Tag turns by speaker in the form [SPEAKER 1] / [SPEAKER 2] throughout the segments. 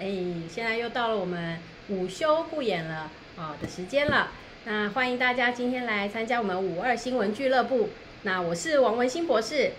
[SPEAKER 1] 哎，现在又到了我们午休不演了啊的时间了。那欢迎大家今天来参加我们五二新闻俱乐部。那我是王文新博士，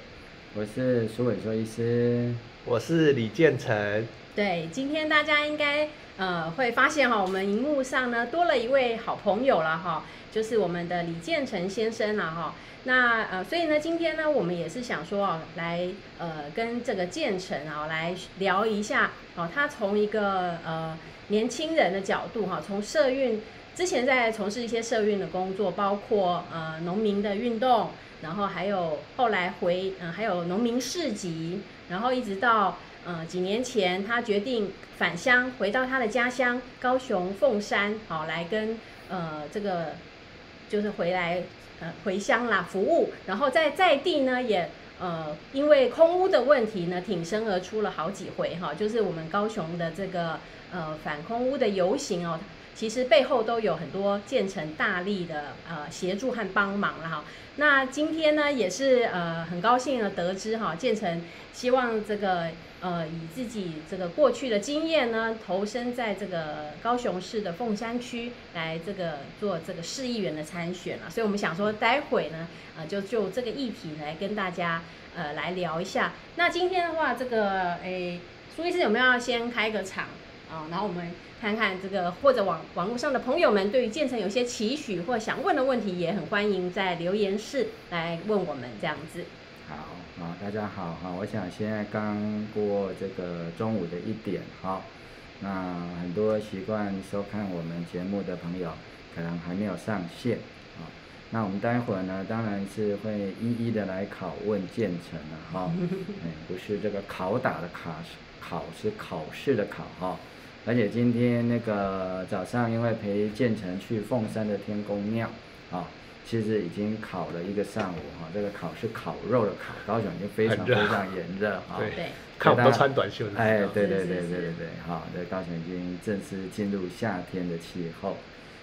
[SPEAKER 2] 我是苏伟硕医师，
[SPEAKER 3] 我是李建成。
[SPEAKER 1] 对，今天大家应该呃会发现哈，我们荧幕上呢多了一位好朋友了哈，就是我们的李建成先生了哈。那呃，所以呢，今天呢，我们也是想说啊，来呃，跟这个建成啊，来聊一下哦，他从一个呃年轻人的角度哈，从社运之前在从事一些社运的工作，包括呃农民的运动，然后还有后来回嗯、呃，还有农民市集，然后一直到呃几年前，他决定返乡，回到他的家乡高雄凤山，好来跟呃这个就是回来。呃，回乡啦，服务，然后在在地呢，也呃，因为空屋的问题呢，挺身而出了好几回哈，就是我们高雄的这个呃反空屋的游行哦，其实背后都有很多建成大力的呃协助和帮忙了哈。那今天呢，也是呃很高兴的得知哈，建成希望这个。呃，以自己这个过去的经验呢，投身在这个高雄市的凤山区来这个做这个市议员的参选了，所以我们想说，待会呢，呃，就就这个议题来跟大家呃来聊一下。那今天的话，这个诶，苏医师有没有要先开个场啊？然后我们看看这个或者网网络上的朋友们对于建成有些期许或想问的问题，也很欢迎在留言室来问我们这样子。
[SPEAKER 2] 好。好，大家好哈！我想现在刚过这个中午的一点哈，那很多习惯收看我们节目的朋友可能还没有上线啊。那我们待会儿呢，当然是会一一的来拷问建成了哈。哎，不是这个拷打的卡，考是考试的考哈。而且今天那个早上，因为陪建成去凤山的天公庙啊。其实已经烤了一个上午哈，这个烤是烤肉的烤，高雄已经非常非常炎热哈。
[SPEAKER 3] 对，看我们都穿短袖。
[SPEAKER 2] 哎，对对对对对对，好，这高雄已经正式进入夏天的气候。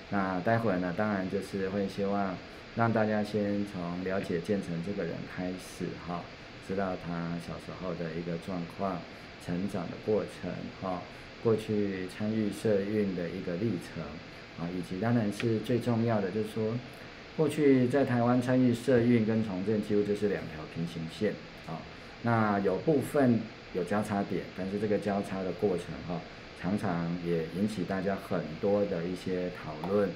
[SPEAKER 2] 那待会儿呢，当然就是会希望让大家先从了解建成这个人开始哈，知道他小时候的一个状况、成长的过程哈，过去参与社运的一个历程啊，以及当然是最重要的就是说。过去在台湾参与社运跟从政，几乎就是两条平行线啊。那有部分有交叉点，但是这个交叉的过程哈，常常也引起大家很多的一些讨论、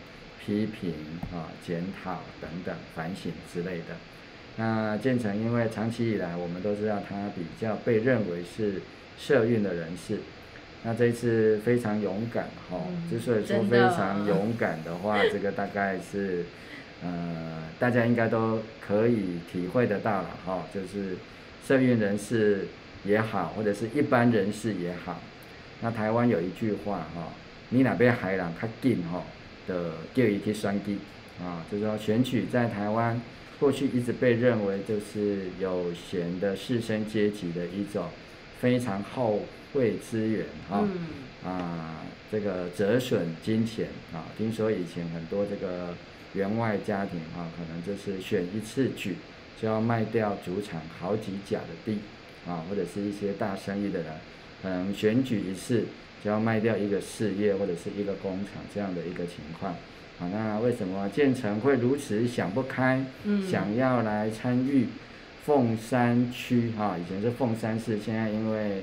[SPEAKER 2] 批评啊、检讨等等、反省之类的。那建成因为长期以来我们都知道他比较被认为是社运的人士，那这一次非常勇敢哈。之所以说非常勇敢的话，这个大概是。呃，大家应该都可以体会得到了哈，就是社运人士也好，或者是一般人士也好，那台湾有一句话哈，你哪边海浪较紧哈的钓鱼去选举啊，就是说选举在台湾过去一直被认为就是有闲的士绅阶级的一种非常耗费资源啊，啊，这个折损金钱啊，听说以前很多这个。员外家庭啊，可能就是选一次举就要卖掉主场好几甲的地啊，或者是一些大生意的人，可能选举一次就要卖掉一个事业或者是一个工厂这样的一个情况。啊，那为什么建成会如此想不开，想要来参与凤山区哈？以前是凤山市，现在因为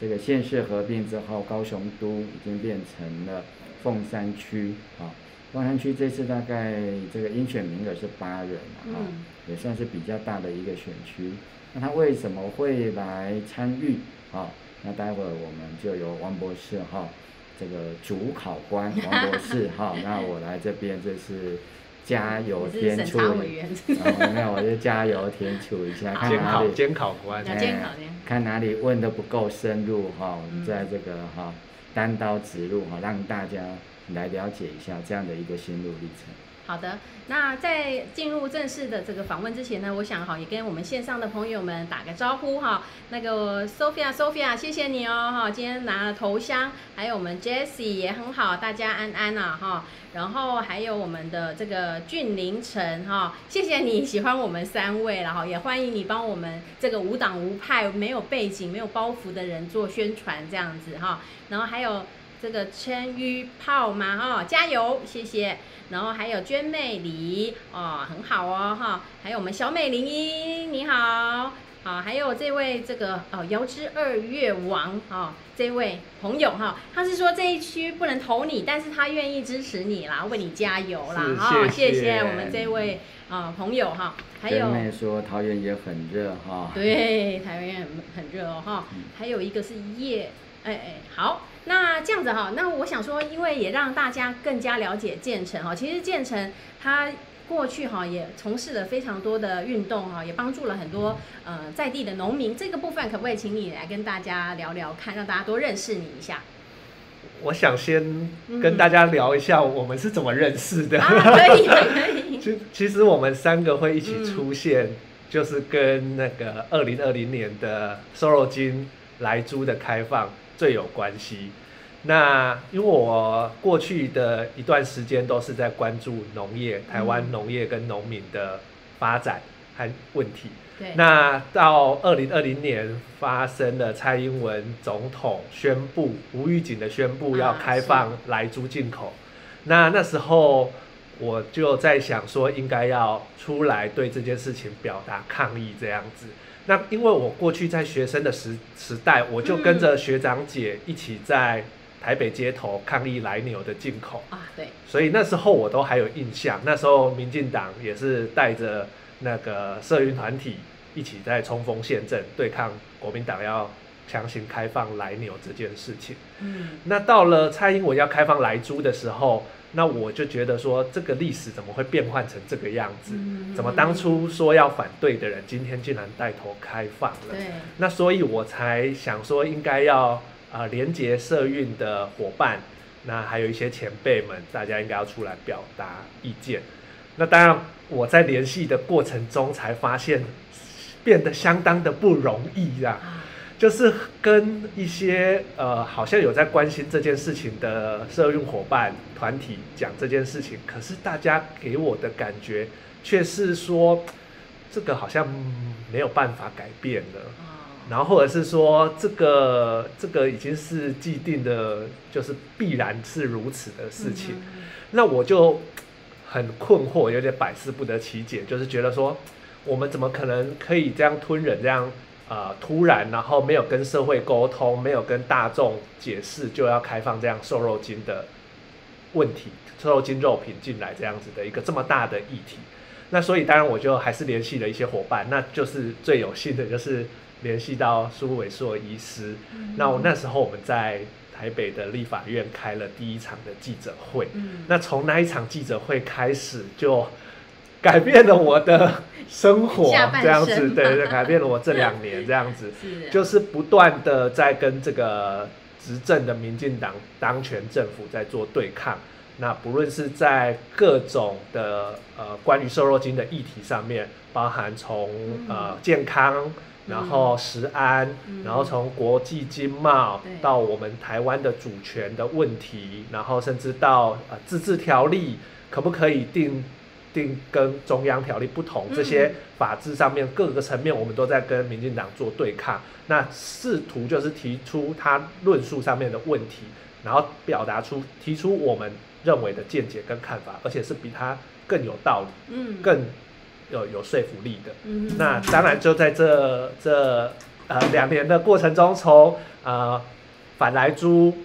[SPEAKER 2] 这个县市合并之后，高雄都已经变成了凤山区啊。凤山区这次大概这个应选名额是八人哈、啊，也算是比较大的一个选区。那他为什么会来参与？啊，那待会儿我们就由王博士哈、啊，这个主考官王博士哈、啊，那我来这边就是加油添醋，没有，我就加油添醋一下，看哪里
[SPEAKER 3] 监考官，
[SPEAKER 2] 看哪里问的不够深入哈，我们在这个哈、啊、单刀直入哈，让大家。来了解一下这样的一个心路历程。
[SPEAKER 1] 好的，那在进入正式的这个访问之前呢，我想哈也跟我们线上的朋友们打个招呼哈。那个 Sophia，Sophia，谢谢你哦哈，今天拿了头香，还有我们 Jessie 也很好，大家安安呐哈。然后还有我们的这个俊凌晨哈，谢谢你喜欢我们三位，然后也欢迎你帮我们这个无党无派、没有背景、没有包袱的人做宣传这样子哈。然后还有这个千于炮嘛哈，加油，谢谢。然后还有娟妹李哦，很好哦哈，还有我们小美玲英，你好，好，还有这位这个哦，遥知二月王哦，这位朋友哈，他是说这一区不能投你，但是他愿意支持你啦，为你加油啦，哈，谢谢我们这位啊朋友哈，还有。娟
[SPEAKER 2] 妹说桃园也很热哈。
[SPEAKER 1] 对，桃园也很很热哦哈，还有一个是叶，哎哎，好。那这样子哈，那我想说，因为也让大家更加了解建成哈。其实建成他过去哈也从事了非常多的运动哈，也帮助了很多呃在地的农民。这个部分可不可以请你来跟大家聊聊看，让大家多认识你一下？
[SPEAKER 3] 我想先跟大家聊一下我们是怎么认识的。
[SPEAKER 1] 啊，可以可以。
[SPEAKER 3] 其其实我们三个会一起出现，嗯、就是跟那个二零二零年的瘦肉精莱猪的开放。最有关系。那因为我过去的一段时间都是在关注农业，台湾农业跟农民的发展和问题。
[SPEAKER 1] 对。
[SPEAKER 3] 那到二零二零年发生了蔡英文总统宣布无预警的宣布要开放来猪进口，那那时候我就在想说，应该要出来对这件事情表达抗议这样子。那因为我过去在学生的时时代，我就跟着学长姐一起在台北街头抗议来牛的进口啊，对，所以那时候我都还有印象。那时候民进党也是带着那个社运团体一起在冲锋陷阵，对抗国民党要强行开放来牛这件事情。嗯，那到了蔡英文要开放来猪的时候。那我就觉得说，这个历史怎么会变换成这个样子？怎么当初说要反对的人，今天竟然带头开放了？那所以我才想说，应该要啊、呃、连结社运的伙伴，那还有一些前辈们，大家应该要出来表达意见。那当然，我在联系的过程中才发现，变得相当的不容易呀、啊。就是跟一些呃，好像有在关心这件事情的社运伙伴团体讲这件事情，可是大家给我的感觉却是说，这个好像没有办法改变了，然后或者是说，这个这个已经是既定的，就是必然是如此的事情，那我就很困惑，有点百思不得其解，就是觉得说，我们怎么可能可以这样吞忍这样？呃，突然，然后没有跟社会沟通，没有跟大众解释，就要开放这样瘦肉精的问题，瘦肉精肉品进来这样子的一个这么大的议题。那所以当然我就还是联系了一些伙伴，那就是最有幸的就是联系到苏伟硕医师。嗯、那我那时候我们在台北的立法院开了第一场的记者会。嗯、那从那一场记者会开始就。改变了我的生活，这样子，对 对，改变了我这两年这样子，就是不断的在跟这个执政的民进党当权政府在做对抗。那不论是在各种的呃关于瘦肉精的议题上面，包含从呃健康，然后食安，然后从国际经贸到我们台湾的主权的问题，然后甚至到呃自治条例可不可以定。定跟中央条例不同，这些法制上面各个层面，我们都在跟民进党做对抗。那试图就是提出他论述上面的问题，然后表达出提出我们认为的见解跟看法，而且是比他更有道理，嗯，更有有说服力的。嗯，那当然就在这这呃两年的过程中，从呃反莱猪，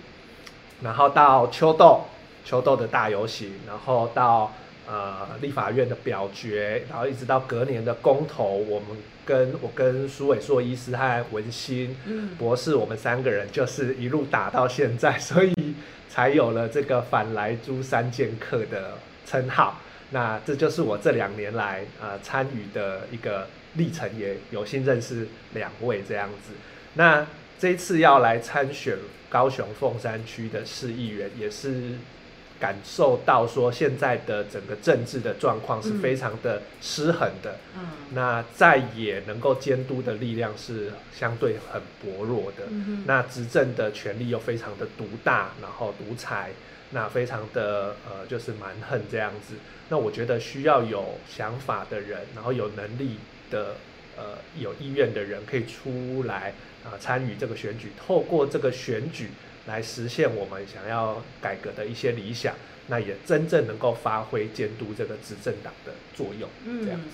[SPEAKER 3] 然后到秋豆秋豆的大游行，然后到。呃，立法院的表决，然后一直到隔年的公投，我们跟我跟苏伟硕医师和文心博士，我们三个人就是一路打到现在，所以才有了这个反莱猪三剑客的称号。那这就是我这两年来呃参与的一个历程，也有幸认识两位这样子。那这一次要来参选高雄凤山区的市议员，也是。感受到说，现在的整个政治的状况是非常的失衡的，
[SPEAKER 1] 嗯，
[SPEAKER 3] 那在野能够监督的力量是相对很薄弱的，
[SPEAKER 1] 嗯，
[SPEAKER 3] 那执政的权力又非常的独大，然后独裁，那非常的呃就是蛮横这样子。那我觉得需要有想法的人，然后有能力的呃有意愿的人可以出来啊参与这个选举，透过这个选举。来实现我们想要改革的一些理想，那也真正能够发挥监督这个执政党的作用。嗯，这样子。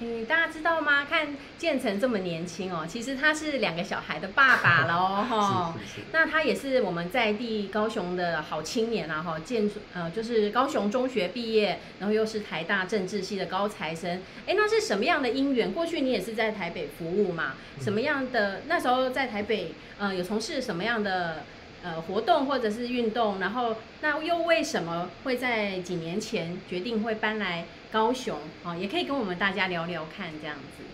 [SPEAKER 1] 嗯，大家知道吗？看建成这么年轻哦，其实他是两个小孩的爸爸了哦。是是是。那他也是我们在地高雄的好青年啊哈，建呃就是高雄中学毕业，然后又是台大政治系的高材生。哎，那是什么样的因缘？过去你也是在台北服务嘛？什么样的那时候在台北呃有从事什么样的？呃，活动或者是运动，然后那又为什么会在几年前决定会搬来高雄？哦，也可以跟我们大家聊聊看，这样子。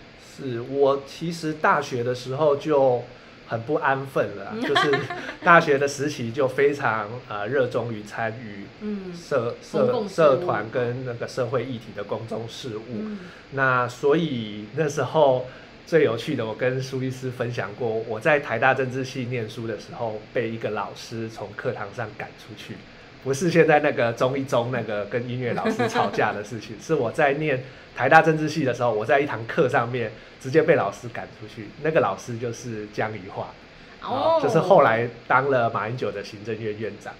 [SPEAKER 3] 是我其实大学的时候就很不安分了，就是大学的时期就非常呃热衷于参与嗯社社社团跟那个社会议题的公众事务，嗯、那所以那时候。最有趣的，我跟苏医师分享过，我在台大政治系念书的时候，被一个老师从课堂上赶出去，不是现在那个中一中那个跟音乐老师吵架的事情，是我在念台大政治系的时候，我在一堂课上面直接被老师赶出去，那个老师就是江宜桦，哦，就是后来当了马英九的行政院院长，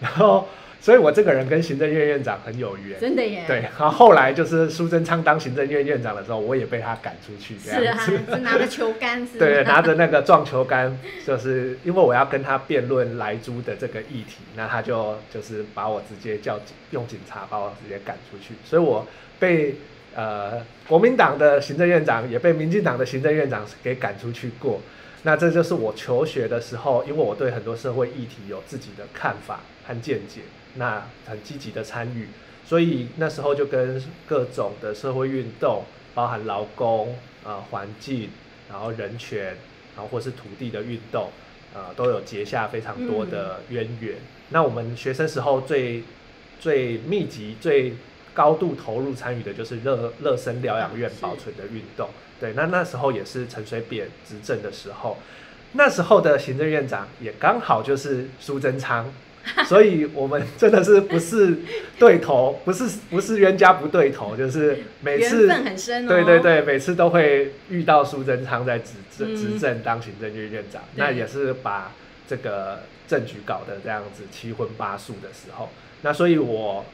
[SPEAKER 3] 然后。所以，我这个人跟行政院院长很有缘，
[SPEAKER 1] 真的耶。
[SPEAKER 3] 对，然后后来就是苏贞昌当行政院院长的时候，我也被他赶出去，这样子。
[SPEAKER 1] 是啊，是拿着球杆，是。
[SPEAKER 3] 对，拿着那个撞球杆，就是因为我要跟他辩论莱猪的这个议题，那他就就是把我直接叫用警察把我直接赶出去，所以我被呃国民党的行政院长也被民进党的行政院长给赶出去过。那这就是我求学的时候，因为我对很多社会议题有自己的看法和见解。那很积极的参与，所以那时候就跟各种的社会运动，包含劳工、呃环境，然后人权，然后或是土地的运动，呃都有结下非常多的渊源。嗯、那我们学生时候最最密集、最高度投入参与的就是热热身疗养院保存的运动。对，那那时候也是陈水扁执政的时候，那时候的行政院长也刚好就是苏贞昌。所以，我们真的是不是对头，不是不是冤家不对头，就是每次
[SPEAKER 1] 缘分很深哦。
[SPEAKER 3] 对对对，每次都会遇到苏贞昌在执政执政当行政院院长，嗯，那也是把这个政局搞得这样子七荤八素的时候。那所以我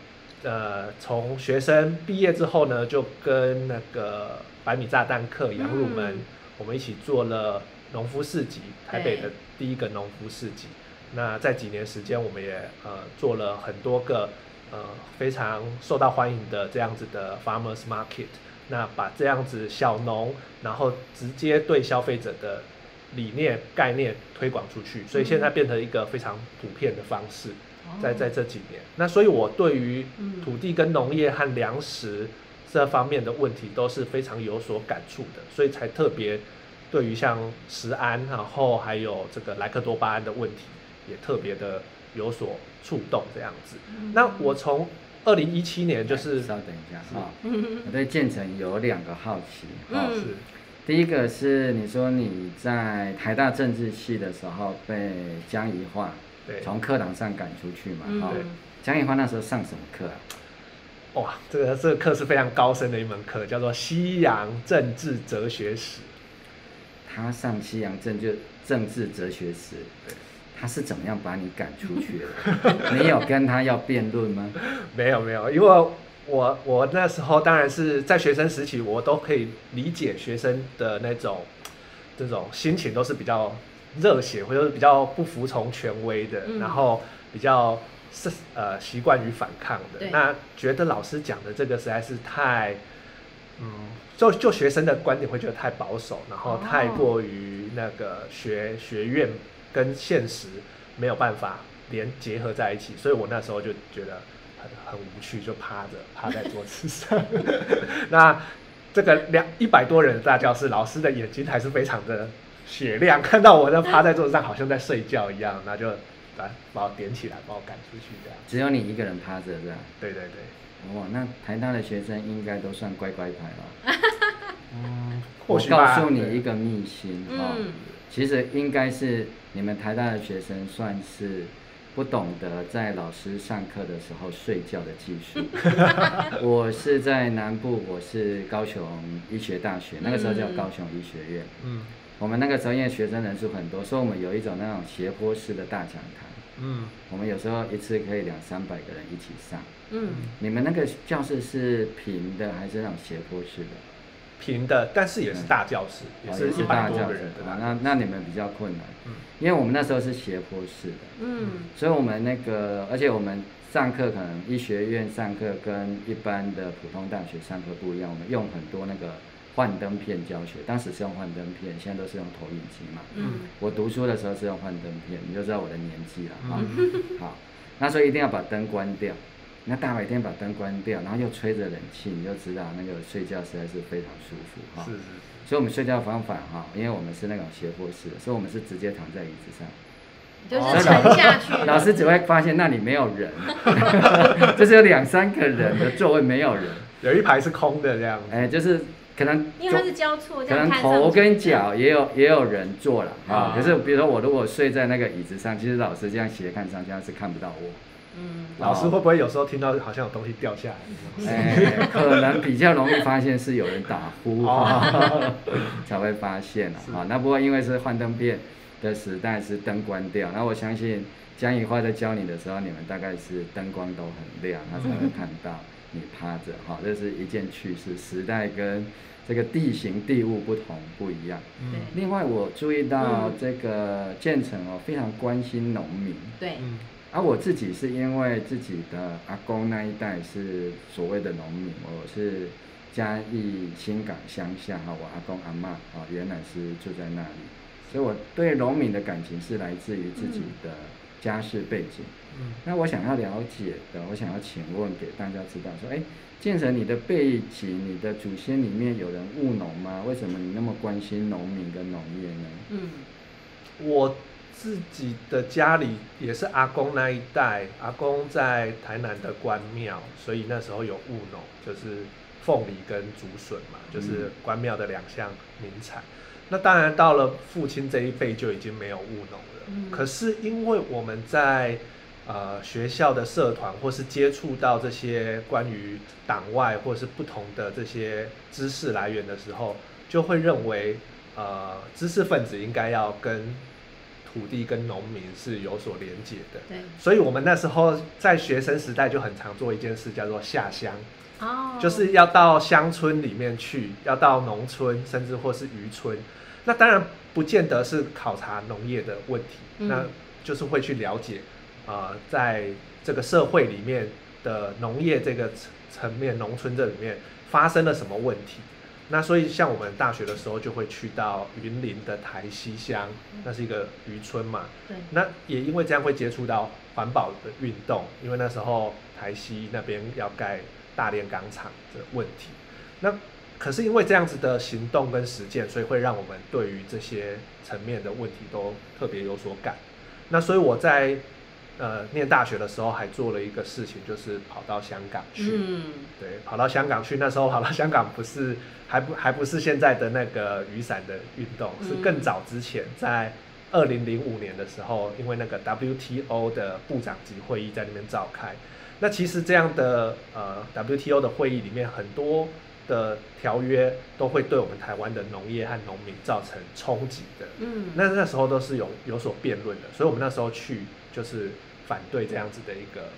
[SPEAKER 3] 呃从学生毕业之后呢，就跟那个百米炸弹客杨汝门，我们一起做了农夫市集，台北的第一个农夫市集。那在几年时间，我们也呃做了很多个呃非常受到欢迎的这样子的 farmers market，那把这样子小农，然后直接对消费者的理念概念推广出去，所以现在变成一个非常普遍的方式，在在这几年，那所以我对于土地跟农业和粮食这方面的问题都是非常有所感触的，所以才特别对于像食安，然后还有这个莱克多巴胺的问题。也特别的有所触动这样子。嗯、那我从二零一七年就是
[SPEAKER 2] 稍等一下哈，我对建成有两个好奇哈。
[SPEAKER 3] 是，
[SPEAKER 2] 第一个是你说你在台大政治系的时候被江宜樺从课堂上赶出去嘛？哈，江宜桦那时候上什么课啊？
[SPEAKER 3] 哇，这个这个课是非常高深的一门课，叫做西洋政治哲学史。
[SPEAKER 2] 他上西洋政治政治哲学史，对。他是怎么样把你赶出去的？你有跟他要辩论吗？
[SPEAKER 3] 没有没有，因为我我那时候当然是在学生时期，我都可以理解学生的那种这种心情，都是比较热血，或者是比较不服从权威的，嗯、然后比较是呃习惯于反抗的。那觉得老师讲的这个实在是太，嗯，就就学生的观点会觉得太保守，然后太过于那个学学院。跟现实没有办法连结合在一起，所以我那时候就觉得很很无趣，就趴着趴在桌子上。那这个两一百多人的大教室，老师的眼睛还是非常的雪亮，看到我在趴在桌子上，好像在睡觉一样，那就把把我点起来，把我赶出去这样。
[SPEAKER 2] 只有你一个人趴着是吧？
[SPEAKER 3] 对对对。
[SPEAKER 2] 哇，那台大的学生应该都算乖乖牌了。
[SPEAKER 3] 嗯，
[SPEAKER 2] 我告诉你一个秘辛哈，
[SPEAKER 1] 嗯、
[SPEAKER 2] 其实应该是你们台大的学生算是不懂得在老师上课的时候睡觉的技术。我是在南部，我是高雄医学大学，那个时候叫高雄医学院。嗯。我们那个时候因为学生人数很多，所以我们有一种那种斜坡式的大讲堂。嗯。我们有时候一次可以两三百个人一起上。嗯。你们那个教室是平的还是那种斜坡式的？
[SPEAKER 3] 平的，但是也是大教室，嗯、也是一百多个人的。
[SPEAKER 2] 那那你们比较困难，嗯、因为我们那时候是斜坡式的，嗯，所以我们那个，而且我们上课可能医学院上课跟一般的普通大学上课不一样，我们用很多那个幻灯片教学，当时是用幻灯片，现在都是用投影机嘛，嗯，我读书的时候是用幻灯片，你就知道我的年纪了，好，那所以一定要把灯关掉。那大白天把灯关掉，然后又吹着冷气，你就知道那个睡觉实在是非常舒服哈。是是是。所以我们睡觉方法哈，因为我们是那种斜坡式的，所以我们是直接躺在椅子上，
[SPEAKER 1] 就是沉下去。
[SPEAKER 2] 老师只会发现那里没有人，就是有两三个人的座位没有人，
[SPEAKER 3] 有一排是空的这样。
[SPEAKER 2] 哎，就是可能
[SPEAKER 1] 因为它是交错，
[SPEAKER 2] 可能头跟脚也有也有人坐了啊。可是比如说我如果睡在那个椅子上，其实老师这样斜看上去是看不到我。
[SPEAKER 3] 嗯，老师会不会有时候听到好像有东西掉下来？
[SPEAKER 2] 哎，可能比较容易发现是有人打呼，哦、才会发现啊。是那不过因为是幻灯片的时代，是灯关掉。那我相信江宜樺在教你的时候，你们大概是灯光都很亮，他才会看到你趴着。哈、嗯，这是一件趣事。时代跟这个地形地物不同不一样。嗯、另外，我注意到这个建成哦，非常关心农民。
[SPEAKER 1] 对。
[SPEAKER 2] 而、啊、我自己是因为自己的阿公那一代是所谓的农民，我是嘉义新港乡下哈，我阿公阿嬷啊原来是住在那里，所以我对农民的感情是来自于自己的家世背景。嗯，那我想要了解的，我想要请问给大家知道说，哎，建成你的背景，你的祖先里面有人务农吗？为什么你那么关心农民跟农业呢？嗯，
[SPEAKER 3] 我。自己的家里也是阿公那一代，阿公在台南的关庙，所以那时候有务农，就是凤梨跟竹笋嘛，就是关庙的两项名产。那当然到了父亲这一辈就已经没有务农了。嗯、可是因为我们在呃学校的社团或是接触到这些关于党外或是不同的这些知识来源的时候，就会认为呃知识分子应该要跟土地跟农民是有所连结的，对，所以我们那时候在学生时代就很常做一件事，叫做下乡，哦，就是要到乡村里面去，要到农村，甚至或是渔村。那当然不见得是考察农业的问题，嗯、那就是会去了解，啊、呃，在这个社会里面的农业这个层面，农村这里面发生了什么问题。那所以，像我们大学的时候，就会去到云林的台西乡，那是一个渔村嘛。对。那也因为这样会接触到环保的运动，因为那时候台西那边要盖大炼钢厂的问题。那可是因为这样子的行动跟实践，所以会让我们对于这些层面的问题都特别有所感。那所以我在。呃，念大学的时候还做了一个事情，就是跑到香港去。嗯，对，跑到香港去。那时候跑到香港不是还不还不是现在的那个雨伞的运动，是更早之前，在二零零五年的时候，因为那个 WTO 的部长级会议在那边召开。那其实这样的呃 WTO 的会议里面，很多的条约都会对我们台湾的农业和农民造成冲击的。嗯，那那时候都是有有所辩论的，所以我们那时候去就是。反对这样子的一个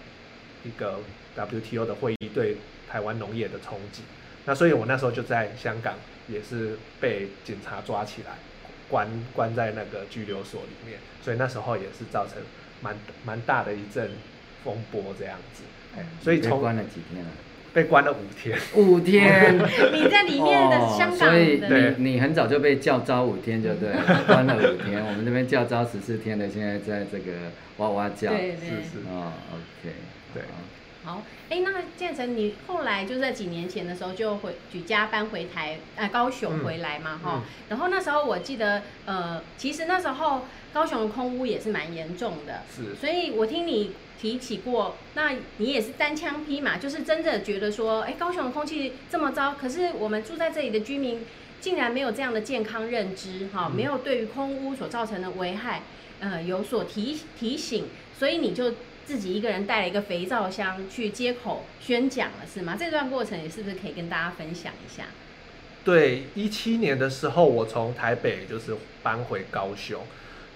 [SPEAKER 3] 一个 WTO 的会议对台湾农业的冲击，那所以我那时候就在香港也是被警察抓起来，关关在那个拘留所里面，所以那时候也是造成蛮蛮大的一阵风波这样子。哎，所以从
[SPEAKER 2] 关了几天了？
[SPEAKER 3] 被关了五天，
[SPEAKER 2] 五天。
[SPEAKER 1] 你在里面的香港哦，
[SPEAKER 2] 所以你你很早就被叫招五天，就对了，关了五天。我们这边叫招十四天的，现在在这个哇哇叫，
[SPEAKER 1] 对对
[SPEAKER 2] 是是哦，OK，
[SPEAKER 3] 对。
[SPEAKER 1] 好，哎，那建成，你后来就在几年前的时候就回举家搬回台，呃，高雄回来嘛，哈、嗯嗯。然后那时候我记得，呃，其实那时候高雄的空屋也是蛮严重的，
[SPEAKER 3] 是。
[SPEAKER 1] 所以我听你提起过，那你也是单枪匹马，就是真的觉得说，哎，高雄的空气这么糟，可是我们住在这里的居民竟然没有这样的健康认知，哈、嗯，没有对于空屋所造成的危害，呃，有所提提醒，所以你就。自己一个人带了一个肥皂箱去街口宣讲了，是吗？这段过程也是不是可以跟大家分享一下？
[SPEAKER 3] 对，一七年的时候，我从台北就是搬回高雄。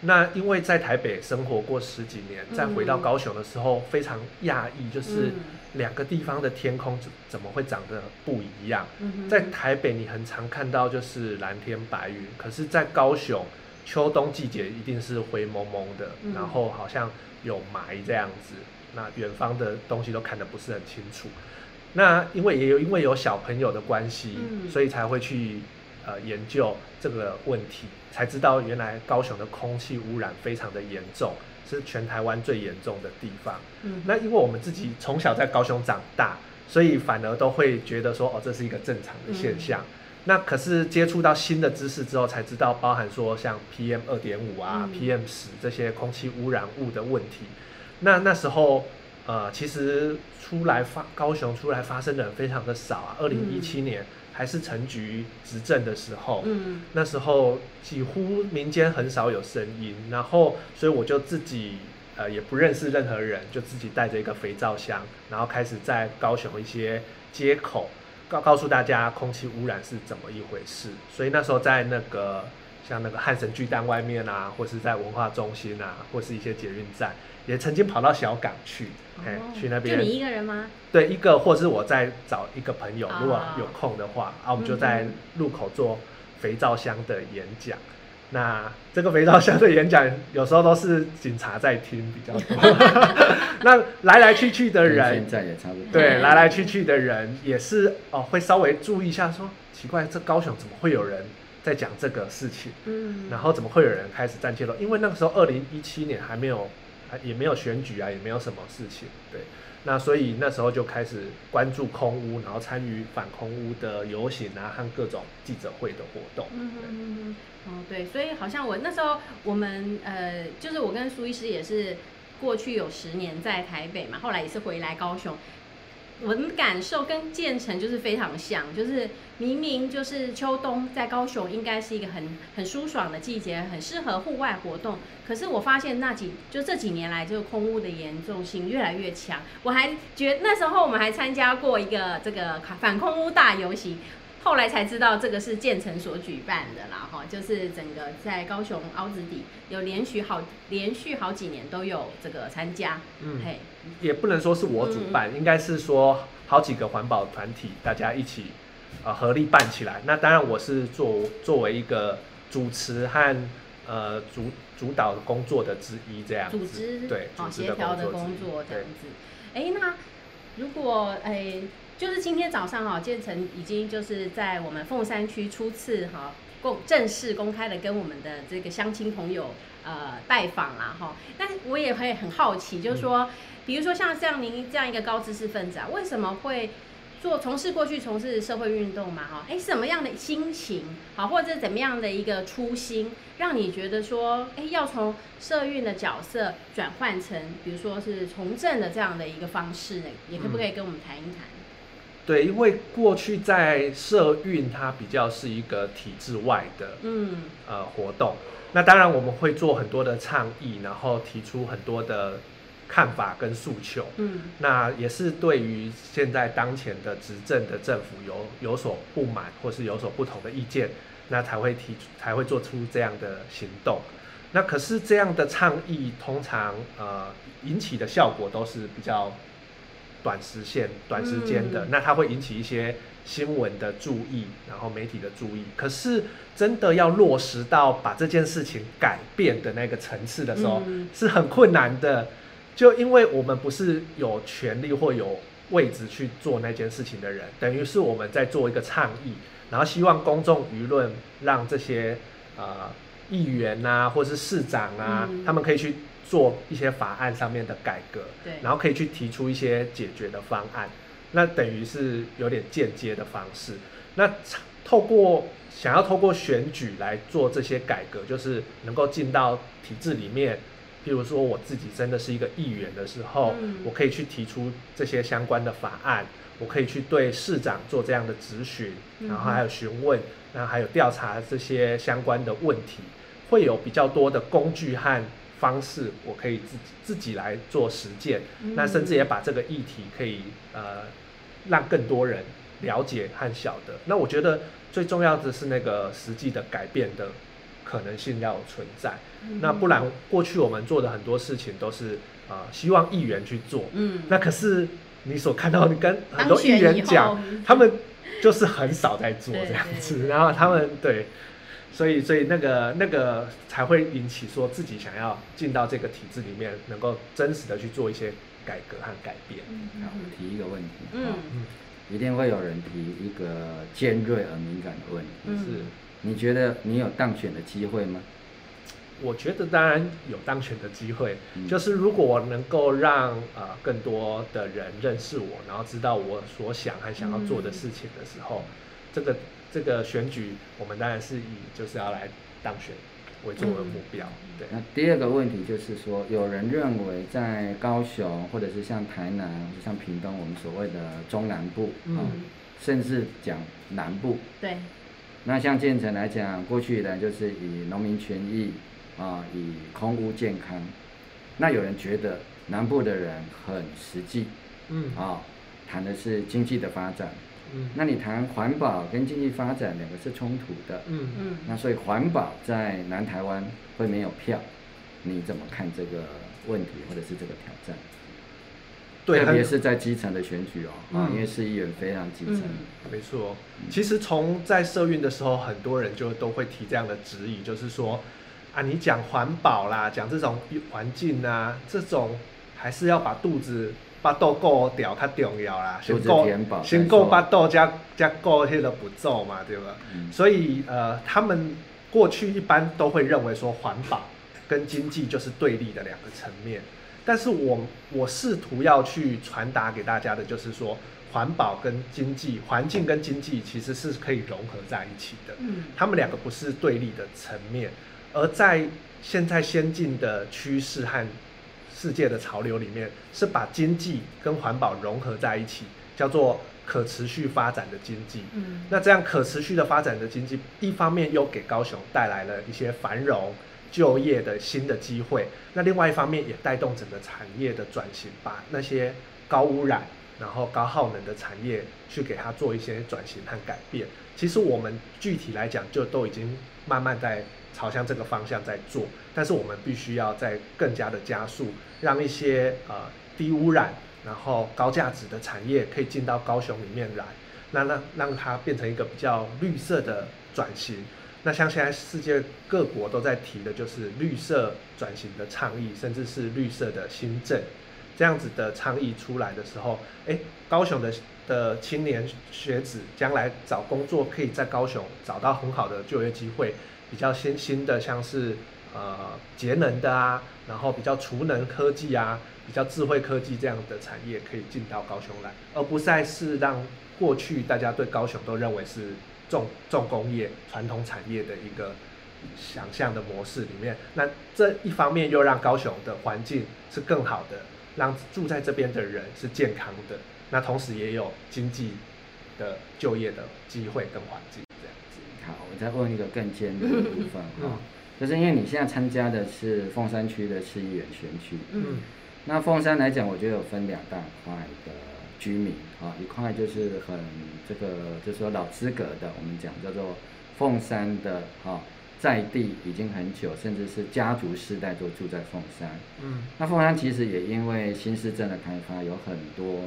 [SPEAKER 3] 那因为在台北生活过十几年，再回到高雄的时候，非常讶异，就是两个地方的天空怎怎么会长得不一样？在台北你很常看到就是蓝天白云，可是，在高雄秋冬季节一定是灰蒙蒙的，然后好像。有霾这样子，那远方的东西都看得不是很清楚。那因为也有因为有小朋友的关系，嗯，所以才会去呃研究这个问题，才知道原来高雄的空气污染非常的严重，是全台湾最严重的地方。嗯，那因为我们自己从小在高雄长大，所以反而都会觉得说哦，这是一个正常的现象。嗯，那可是接触到新的知识之后，才知道包含说像 PM 二点五啊、嗯、PM 十这些空气污染物的问题。那那时候，呃，其实出来发高雄出来发生的人非常的少啊。二零一七年还是陈局执政的时候，嗯，那时候几乎民间很少有声音。然后，所以我就自己呃也不认识任何人，就自己带着一个肥皂箱，然后开始在高雄一些街口告告诉大家空气污染是怎么一回事。所以那时候在那个像那个汉神巨蛋外面啊，或是在文化中心啊，或是一些捷运站。也曾经跑到小港去，哎、哦，去那边。就
[SPEAKER 1] 你一个人吗？
[SPEAKER 3] 对，一个，或是我再找一个朋友，哦、如果有空的话，啊，我们就在路口做肥皂箱的演讲、嗯。那这个肥皂箱的演讲，有时候都是警察在听比较多。那来来去去的人，
[SPEAKER 2] 现在也差不多。
[SPEAKER 3] 对，来来去去的人也是哦，会稍微注意一下说，说奇怪，这高雄怎么会有人在讲这个事情？嗯，然后怎么会有人开始站街头？因为那个时候二零一七年还没有。也没有选举啊，也没有什么事情，对。那所以那时候就开始关注空屋，然后参与反空屋的游行啊，和各种记者会的活动。嗯嗯
[SPEAKER 1] 嗯哦，对，所以好像我那时候我们呃，就是我跟苏医师也是过去有十年在台北嘛，后来也是回来高雄。我的感受跟建成就是非常像，就是明明就是秋冬在高雄应该是一个很很舒爽的季节，很适合户外活动。可是我发现那几就这几年来，这个空屋的严重性越来越强。我还觉那时候我们还参加过一个这个反空屋大游行。后来才知道这个是建成所举办的啦，哈，就是整个在高雄凹子底有连续好连续好几年都有这个参加，嗯，嘿，
[SPEAKER 3] 也不能说是我主办，嗯、应该是说好几个环保团体大家一起呃合力办起来。那当然我是作作为一个主持和呃主主导工作的之一这样子，组织对，
[SPEAKER 1] 哦协调的工作这样子。哎，那如果哎。就是今天早上哈，建成已经就是在我们凤山区初次哈公正式公开的跟我们的这个乡亲朋友呃拜访啦哈。但我也会很好奇，就是说，比如说像像您这样一个高知识分子啊，为什么会做从事过去从事社会运动嘛哈？哎，什么样的心情好，或者怎么样的一个初心，让你觉得说，哎，要从社运的角色转换成，比如说是从政的这样的一个方式呢？也可不可以跟我们谈一谈？
[SPEAKER 3] 对，因为过去在社运，它比较是一个体制外的，嗯，呃，活动。那当然我们会做很多的倡议，然后提出很多的看法跟诉求，嗯，那也是对于现在当前的执政的政府有有所不满，或是有所不同的意见，那才会提出，才会做出这样的行动。那可是这样的倡议，通常呃引起的效果都是比较。短时限、短时间的，那它会引起一些新闻的注意，然后媒体的注意。可是真的要落实到把这件事情改变的那个层次的时候，是很困难的。就因为我们不是有权利或有位置去做那件事情的人，等于是我们在做一个倡议，然后希望公众舆论让这些呃议员啊，或是市长啊，
[SPEAKER 1] 嗯、
[SPEAKER 3] 他们可以去做一些法案上面的改革，
[SPEAKER 1] 对，
[SPEAKER 3] 然后可以去提出一些解决的方案，那等于是有点间接的方式。那透过想要透过选举来做这些改革，就是能够进到体制里面。譬如说我自己真的是一个议员的时候，嗯、我可以去提出这些相关的法案，我可以去对市长做这样的质询，然后还有询问，然后还有调查这些相关的问题，会有比较多的工具和方式，我可以自己自己来做实践。嗯、那甚至也把这个议题可以呃让更多人了解和晓得。那我觉得最重要的是那个实际的改变的可能性要存在。那不然，过去我们做的很多事情都是啊、呃，希望议员去做。嗯，那可是你所看到，你跟很多议员讲，他们就是很少在做这样子。然后他们对，所以所以那个那个才会引起说自己想要进到这个体制里面，能够真实的去做一些改革和改变。
[SPEAKER 2] 嗯、好，提一个问题。嗯嗯，一定会有人提一个尖锐而敏感的问题，嗯、是你觉得你有当选的机会吗？
[SPEAKER 3] 我觉得当然有当选的机会，嗯、就是如果我能够让呃更多的人认识我，然后知道我所想和想要做的事情的时候，嗯、这个这个选举我们当然是以就是要来当选为作为目标。嗯、对。
[SPEAKER 2] 那第二个问题就是说，有人认为在高雄或者是像台南或者像屏东，我们所谓的中南部，嗯、哦，甚至讲南部，
[SPEAKER 1] 对。
[SPEAKER 2] 那像建成来讲，过去以来就是以农民权益。啊，以空屋健康，那有人觉得南部的人很实际，嗯，啊，谈的是经济的发展，嗯，那你谈环保跟经济发展两个是冲突的，嗯。嗯，那所以环保在南台湾会没有票，你怎么看这个问题或者是这个挑战？对，特别是在基层的选举哦，因为市议员非常基层，
[SPEAKER 3] 嗯、没错。其实从在社运的时候，很多人就都会提这样的质疑，就是说。啊，你讲环保啦，讲这种环境啊，这种还是要把肚子把肚顾掉较重要啦，
[SPEAKER 2] 先顾
[SPEAKER 3] 先顾把肚加加顾迄个步骤嘛，对吧？嗯、所以呃，他们过去一般都会认为说环保跟经济就是对立的两个层面，但是我我试图要去传达给大家的就是说，环保跟经济、环境跟经济其实是可以融合在一起的，嗯，他们两个不是对立的层面。而在现在先进的趋势和世界的潮流里面，是把经济跟环保融合在一起，叫做可持续发展的经济。嗯，那这样可持续的发展的经济，一方面又给高雄带来了一些繁荣、就业的新的机会，那另外一方面也带动整个产业的转型，把那些高污染、然后高耗能的产业去给它做一些转型和改变。其实我们具体来讲，就都已经慢慢在。朝向这个方向在做，但是我们必须要再更加的加速，让一些呃低污染，然后高价值的产业可以进到高雄里面来，那让让它变成一个比较绿色的转型。那像现在世界各国都在提的就是绿色转型的倡议，甚至是绿色的新政，这样子的倡议出来的时候，诶，高雄的的青年学子将来找工作可以在高雄找到很好的就业机会。比较新兴的，像是呃节能的啊，然后比较储能科技啊，比较智慧科技这样的产业可以进到高雄来，而不再是让过去大家对高雄都认为是重重工业、传统产业的一个想象的模式里面。那这一方面又让高雄的环境是更好的，让住在这边的人是健康的，那同时也有经济的就业的机会跟环境。
[SPEAKER 2] 这样子好，我再问一个更尖锐的部分哈，就是因为你现在参加的是凤山区的市议员选举，嗯，那凤山来讲，我觉得有分两大块的居民啊，一块就是很这个就是说老资格的，我们讲叫做凤山的哈，在地已经很久，甚至是家族世代都住在凤山，嗯，那凤山其实也因为新市镇的开发，有很多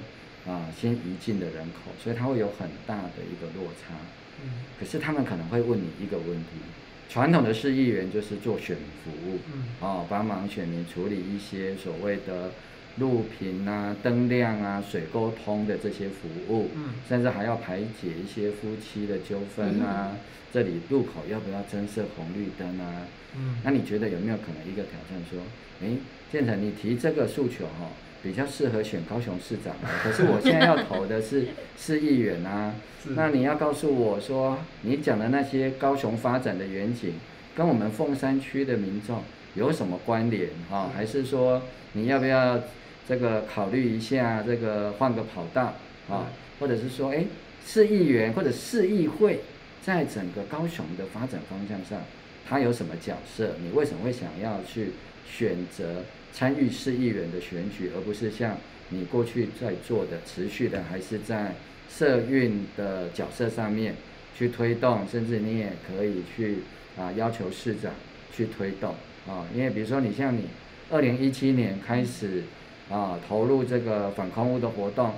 [SPEAKER 2] 啊新移进的人口，所以它会有很大的一个落差。嗯。可是他们可能会问你一个问题：传统的市议员就是做选民服务，哦，帮忙选民处理一些所谓的路平啊、灯亮啊、水沟通的这些服务，嗯，甚至还要排解一些夫妻的纠纷啊。嗯、这里路口要不要增设红绿灯啊？嗯，那你觉得有没有可能一个挑战说，诶，建成你提这个诉求哈、哦，比较适合选高雄市长，可是我现在要投的是 市议员啊。那你要告诉我说，你讲的那些高雄发展的远景，跟我们凤山区的民众有什么关联啊？还是说你要不要？这个考虑一下，这个换个跑道啊，或者是说，哎，市议员或者市议会，在整个高雄的发展方向上，他有什么角色？你为什么会想要去选择参与市议员的选举，而不是像你过去在做的，持续的还是在社运的角色上面去推动，甚至你也可以去啊要求市长去推动啊，因为比如说你像你二零一七年开始。啊，投入这个反空污的活动，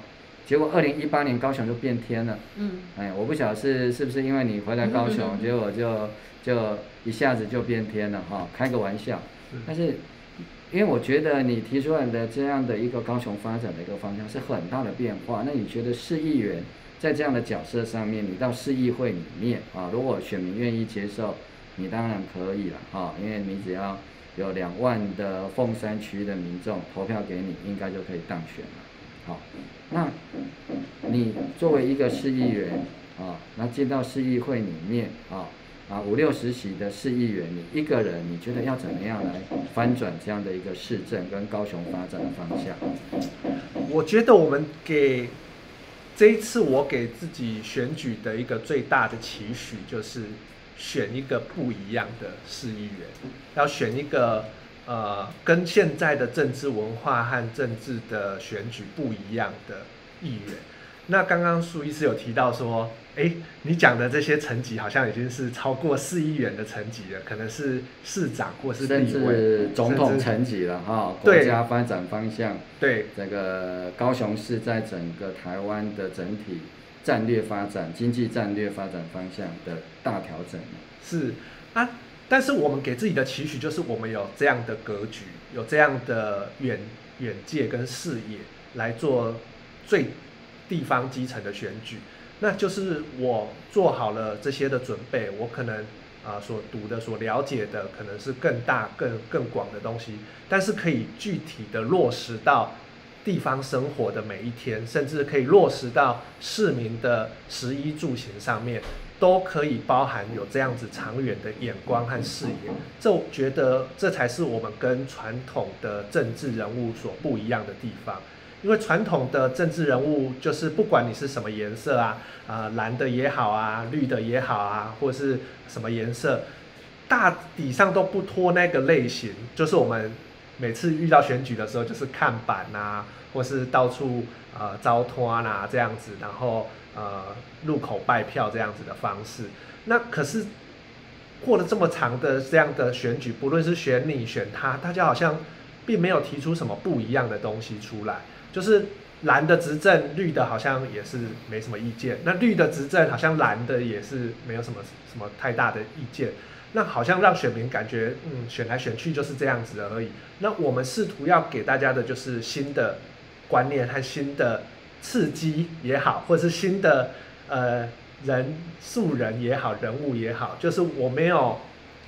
[SPEAKER 2] 结果二零一八年高雄就变天了。嗯，哎，我不晓得是是不是因为你回来高雄，结果就就一下子就变天了哈，开个玩笑。但是，因为我觉得你提出来的这样的一个高雄发展的一个方向是很大的变化。那你觉得市议员在这样的角色上面，你到市议会里面啊，如果选民愿意接受，你当然可以了哈，因为你只要。有两万的凤山区的民众投票给你，应该就可以当选了。好，那你作为一个市议员啊，那进到市议会里面啊，啊五六十席的市议员，你一个人，你觉得要怎么样来翻转这样的一个市政跟高雄发展的方向？
[SPEAKER 3] 我觉得我们给这一次我给自己选举的一个最大的期许就是。选一个不一样的市议员，要选一个呃跟现在的政治文化和政治的选举不一样的议员。那刚刚苏医师有提到说，哎，你讲的这些层级好像已经是超过市议员的层级了，可能是市长或是
[SPEAKER 2] 甚至总统层级了哈。国家发展方向，对这个高雄市在整个台湾的整体。战略发展、经济战略发展方向的大调整
[SPEAKER 3] 是啊，但是我们给自己的期许就是我们有这样的格局，有这样的远远界跟视野来做最地方基层的选举，那就是我做好了这些的准备，我可能啊、所读的、所了解的可能是更大、更更广的东西，但是可以具体的落实到。地方生活的每一天，甚至可以落实到市民的食衣住行上面，都可以包含有这样子长远的眼光和视野。这我觉得这才是我们跟传统的政治人物所不一样的地方。因为传统的政治人物就是不管你是什么颜色啊，呃、蓝的也好啊，绿的也好啊，或是什么颜色，大体上都不脱那个类型，就是我们。每次遇到选举的时候，就是看板呐、啊，或是到处呃招托啊这样子，然后呃路口拜票这样子的方式。那可是过了这么长的这样的选举，不论是选你选他，大家好像并没有提出什么不一样的东西出来。就是蓝的执政，绿的好像也是没什么意见；那绿的执政，好像蓝的也是没有什么什么太大的意见。那好像让选民感觉，嗯，选来选去就是这样子而已。那我们试图要给大家的就是新的观念和新的刺激也好，或者是新的呃人素人也好，人物也好，就是我没有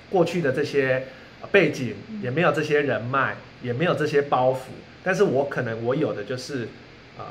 [SPEAKER 3] 过去的这些背景，也没有这些人脉，也没有这些包袱，但是我可能我有的就是呃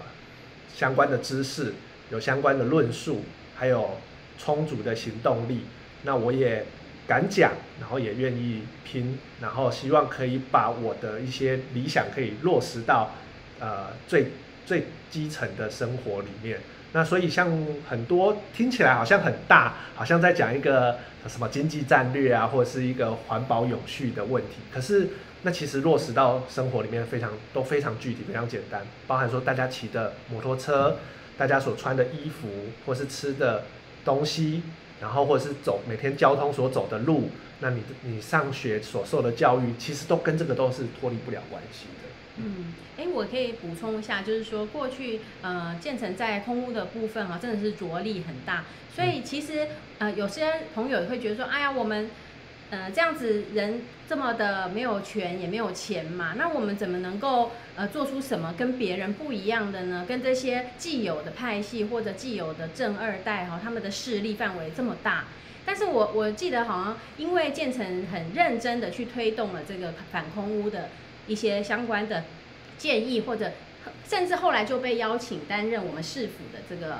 [SPEAKER 3] 相关的知识，有相关的论述，还有充足的行动力。那我也。敢讲，然后也愿意拼，然后希望可以把我的一些理想可以落实到，呃，最最基层的生活里面。那所以像很多听起来好像很大，好像在讲一个什么经济战略啊，或者是一个环保永续的问题。可是那其实落实到生活里面非常都非常具体，非常简单，包含说大家骑的摩托车，大家所穿的衣服，或是吃的东西。然后或者是走每天交通所走的路，那你你上学所受的教育，其实都跟这个都是脱离不了关系的。
[SPEAKER 1] 嗯，哎，我可以补充一下，就是说过去呃建成在空屋的部分啊，真的是着力很大，所以其实呃有些朋友也会觉得说，哎呀，我们呃，这样子人这么的没有权也没有钱嘛，那我们怎么能够呃做出什么跟别人不一样的呢？跟这些既有的派系或者既有的正二代哈，他们的势力范围这么大，但是我我记得好像因为建成很认真的去推动了这个反空污的一些相关的建议，或者甚至后来就被邀请担任我们市府的这个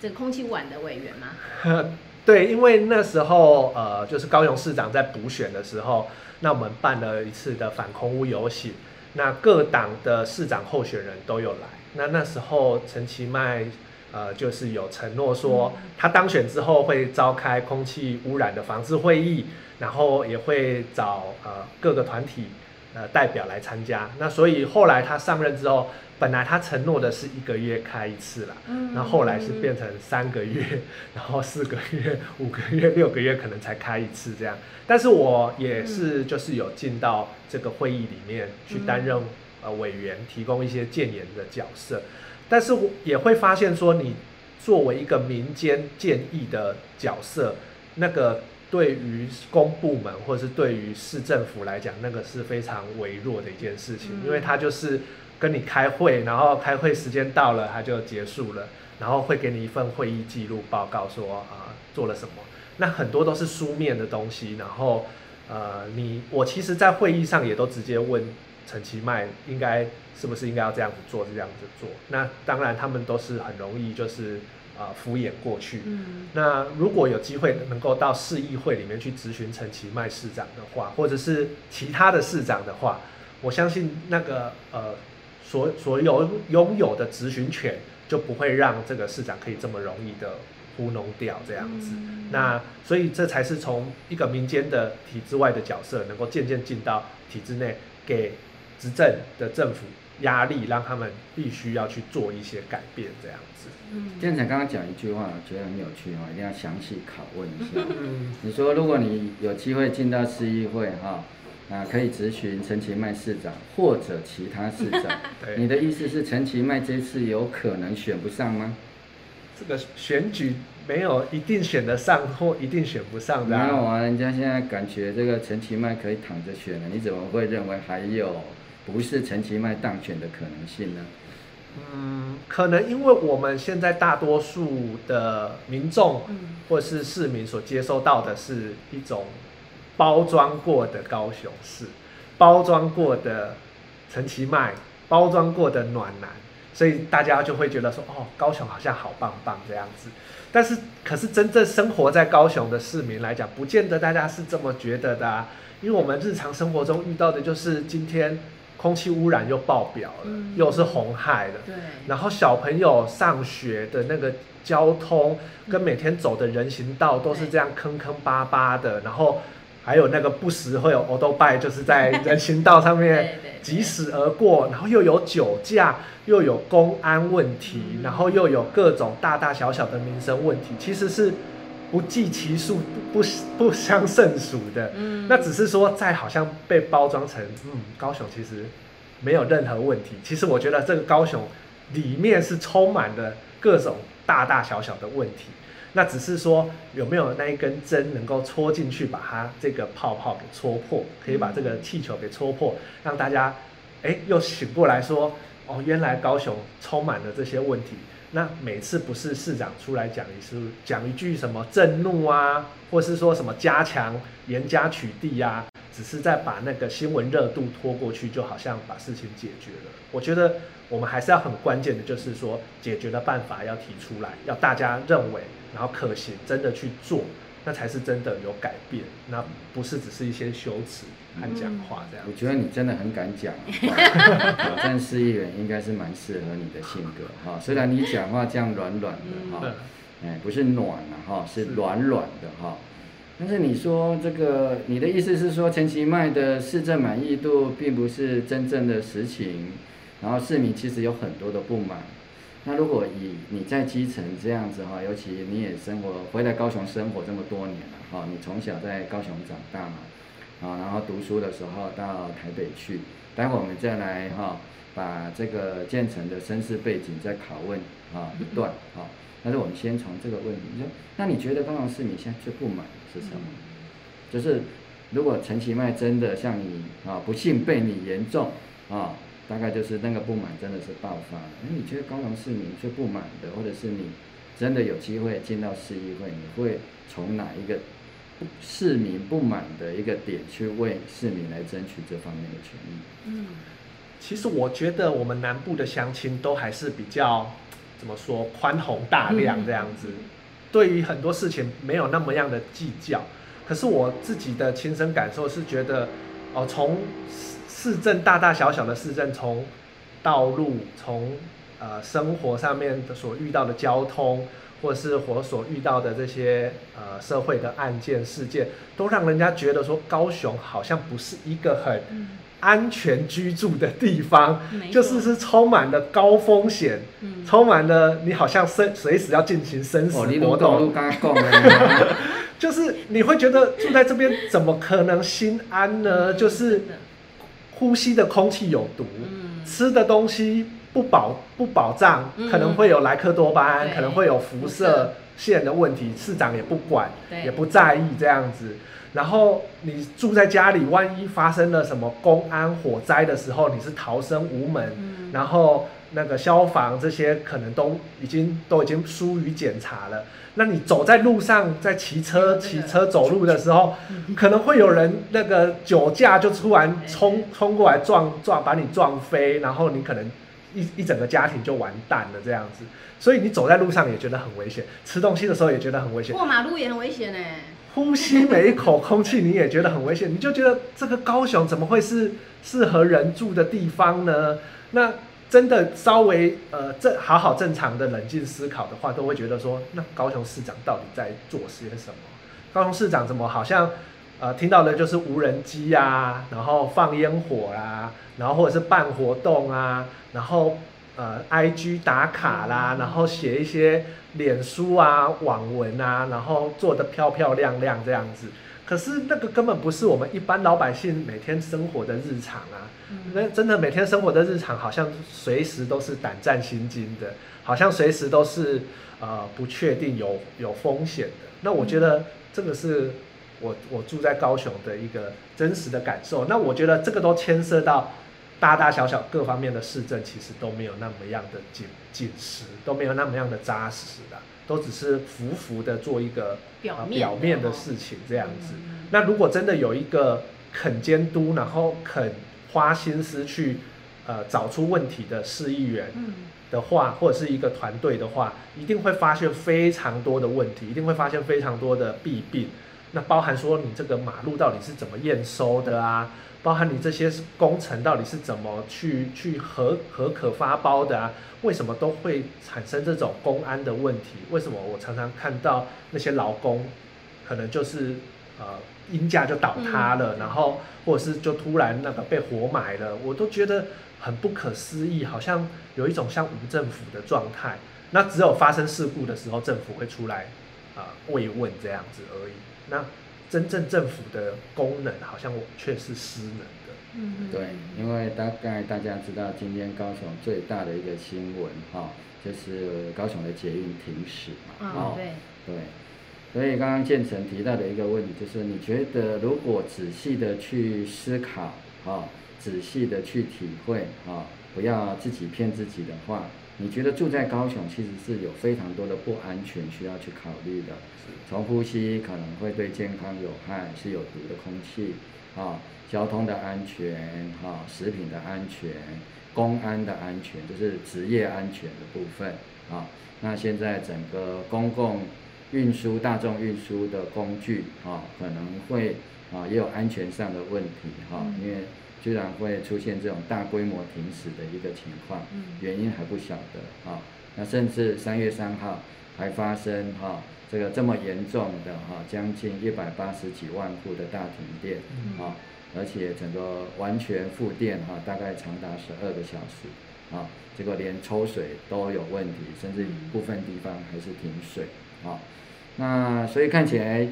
[SPEAKER 1] 这个空气污染的委员嘛。
[SPEAKER 3] 对，因为那时候呃，就是高雄市长在补选的时候，那我们办了一次的反空屋游行，那各党的市长候选人都有来。那那时候陈其迈呃，就是有承诺说，他当选之后会召开空气污染的防治会议，然后也会找呃各个团体呃代表来参加。那所以后来他上任之后。本来他承诺的是一个月开一次啦，嗯，然后后来是变成三个月，嗯，然后四个月、五个月、六个月可能才开一次这样。但是我也是就是有进到这个会议里面去担任呃委员，提供一些建言的角色。但是我也会发现说，你作为一个民间建议的角色，那个对于公部门或者是对于市政府来讲，那个是非常微弱的一件事情，因为它就是。跟你开会，然后开会时间到了，他就结束了，然后会给你一份会议记录报告说，说、呃、啊做了什么。那很多都是书面的东西，然后呃你我其实，在会议上也都直接问陈其迈，应该是不是应该要这样子做，这样子做。那当然他们都是很容易就是啊、呃、敷衍过去。嗯。那如果有机会能够到市议会里面去质询陈其迈市长的话，或者是其他的市长的话，我相信那个呃。所所有拥有的执行权，就不会让这个市长可以这么容易的糊弄掉这样子。嗯、那所以这才是从一个民间的体制外的角色，能够渐渐进到体制内，给执政的政府压力，让他们必须要去做一些改变这样子。
[SPEAKER 2] 嗯，建成刚刚讲一句话，我觉得很有趣哈，一定要详细拷问一下。嗯，你说如果你有机会进到市议会哈？啊，可以咨询陈其迈市长或者其他市长。你的意思是陈其迈这次有可能选不上吗？
[SPEAKER 3] 这个选举没有一定选得上或一定选不上的。没
[SPEAKER 2] 有啊，人家现在感觉这个陈其迈可以躺着选了，你怎么会认为还有不是陈其迈当选的可能性呢？
[SPEAKER 3] 嗯，可能因为我们现在大多数的民众或是市民所接收到的是一种。包装过的高雄市，包装过的陈其迈，包装过的暖男，所以大家就会觉得说，哦，高雄好像好棒棒这样子。但是，可是真正生活在高雄的市民来讲，不见得大家是这么觉得的啊。因为我们日常生活中遇到的就是今天空气污染又爆表了，嗯、又是红害的。对。然后小朋友上学的那个交通，跟每天走的人行道都是这样坑坑巴巴的，然后。还有那个不时会有欧兜拜，就是在 人行道上面疾驶而过，然后又有酒驾，又有公安问题，然后又有各种大大小小的民生问题，其实是不计其数、不不相胜数的。嗯，那只是说在好像被包装成，嗯，高雄其实没有任何问题。其实我觉得这个高雄里面是充满了各种大大小小的问题。那只是说有没有那一根针能够戳进去，把它这个泡泡给戳破，可以把这个气球给戳破，让大家哎又醒过来说，哦，原来高雄充满了这些问题。那每次不是市长出来讲一次，讲一句什么震怒啊，或是说什么加强严加取缔啊，只是在把那个新闻热度拖过去，就好像把事情解决了。我觉得我们还是要很关键的，就是说解决的办法要提出来，要大家认为。然后可行，真的去做，那才是真的有改变，那不是只是一些修辞和讲话这样。
[SPEAKER 2] 我觉得你真的很敢讲，挑战市议员应该是蛮适合你的性格哈。虽然你讲话这样软软的哈，哎，不是暖啊哈，是软软的哈。但是你说这个，你的意思是说陈其迈的市政满意度并不是真正的实情，然后市民其实有很多的不满。那如果以你在基层这样子哈，尤其你也生活回来高雄生活这么多年了哈，你从小在高雄长大嘛，啊，然后读书的时候到台北去，待会我们再来哈，把这个建成的身世背景再拷问啊一段啊。但是我们先从这个问题，你说，那你觉得高雄市民现在最不满是什么？就是如果陈其迈真的像你啊，不幸被你言中啊，大概就是那个不满真的是爆发。那你觉得高雄市民最不满的，或者是你真的有机会进到市议会，你会从哪一个市民不满的一个点去为市民来争取这方面的权益？
[SPEAKER 3] 嗯，其实我觉得我们南部的乡亲都还是比较怎么说宽宏大量这样子，对于很多事情没有那么样的计较。可是我自己的亲身感受是觉得，哦，从市市政大大小小的市政，从道路，从呃生活上面的所遇到的交通，或是我所遇到的这些呃社会的案件事件，都让人家觉得说高雄好像不是一个很安全居住的地方，嗯、就是是充满了高风险，嗯、充满了你好像生随时要进行生死搏斗。哦 就是你会觉得住在这边怎么可能心安呢？就是呼吸的空气有毒，吃的东西不保不保障，可能会有莱克多巴胺，可能会有辐射线的问题，市长也不管，也不在意这样子。然后你住在家里，万一发生了什么公安火灾的时候，你是逃生无门，然后那个消防这些可能都已经都已经疏于检查了。那你走在路上，在骑车、骑车走路的时候，可能会有人那个酒驾就突然冲冲过来撞撞，把你撞飞，然后你可能一一整个家庭就完蛋了这样子。所以你走在路上也觉得很危险，吃东西的时候也觉得很危险，
[SPEAKER 1] 过马路也很危险呢。
[SPEAKER 3] 呼吸每一口空气你也觉得很危险，你就觉得这个高雄怎么会是适合人住的地方呢？那。真的稍微呃正好好正常的冷静思考的话，都会觉得说，那高雄市长到底在做些什么？高雄市长怎么好像呃听到的就是无人机啊，然后放烟火啊，然后或者是办活动啊，然后呃 IG 打卡啦，然后写一些脸书啊网文啊，然后做的漂漂亮亮这样子。可是那个根本不是我们一般老百姓每天生活的日常啊！那、嗯、真的每天生活的日常，好像随时都是胆战心惊的，好像随时都是呃不确定有有风险的。那我觉得这个是我我住在高雄的一个真实的感受。那我觉得这个都牵涉到大大小小各方面的市政，其实都没有那么样的紧紧实，都没有那么样的扎实的。都只是浮浮的做一个表面，表面的事情这样子。那如果真的有一个肯监督，然后肯花心思去呃找出问题的市议员的话，或者是一个团队的话，一定会发现非常多的问题，一定会发现非常多的弊病。那包含说你这个马路到底是怎么验收的啊？包含你这些工程到底是怎么去去核核可发包的啊？为什么都会产生这种公安的问题？为什么我常常看到那些劳工，可能就是呃因价就倒塌了，嗯、然后或者是就突然那个被活埋了，我都觉得很不可思议，好像有一种像无政府的状态。那只有发生事故的时候，政府会出来啊、呃、慰问这样子而已。那真正政府的功能好像我却是失能的。嗯，
[SPEAKER 2] 对，因为大概大家知道，今天高雄最大的一个新闻哈、哦，就是高雄的捷运停驶嘛。哦，对。对。所以刚刚建成提到的一个问题，就是你觉得如果仔细的去思考，啊、哦，仔细的去体会，啊、哦，不要自己骗自己的话。你觉得住在高雄其实是有非常多的不安全需要去考虑的，从呼吸可能会对健康有害，是有毒的空气，啊，交通的安全，哈，食品的安全，公安的安全，就是职业安全的部分，啊，那现在整个公共运输、大众运输的工具，啊，可能会啊也有安全上的问题，哈，因为。居然会出现这种大规模停驶的一个情况，原因还不晓得啊。那甚至三月三号还发生哈这个这么严重的哈将近一百八十几万户的大停电啊，而且整个完全复电哈，大概长达十二个小时啊，结果连抽水都有问题，甚至部分地方还是停水啊。那所以看起来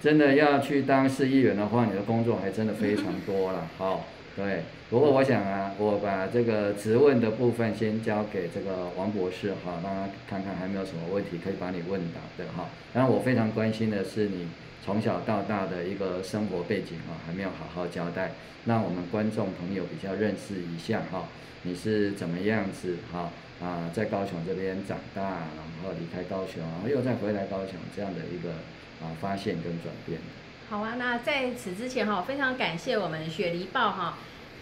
[SPEAKER 2] 真的要去当市议员的话，你的工作还真的非常多了，好。对，不过我想啊，我把这个质问的部分先交给这个王博士哈，让他看看还没有什么问题可以帮你问答的哈。当然，我非常关心的是你从小到大的一个生活背景啊，还没有好好交代，让我们观众朋友比较认识一下哈，你是怎么样子哈啊，在高雄这边长大，然后离开高雄，然后又再回来高雄这样的一个啊发现跟转变。
[SPEAKER 1] 好啊，那在此之前哈，非常感谢我们雪梨报哈。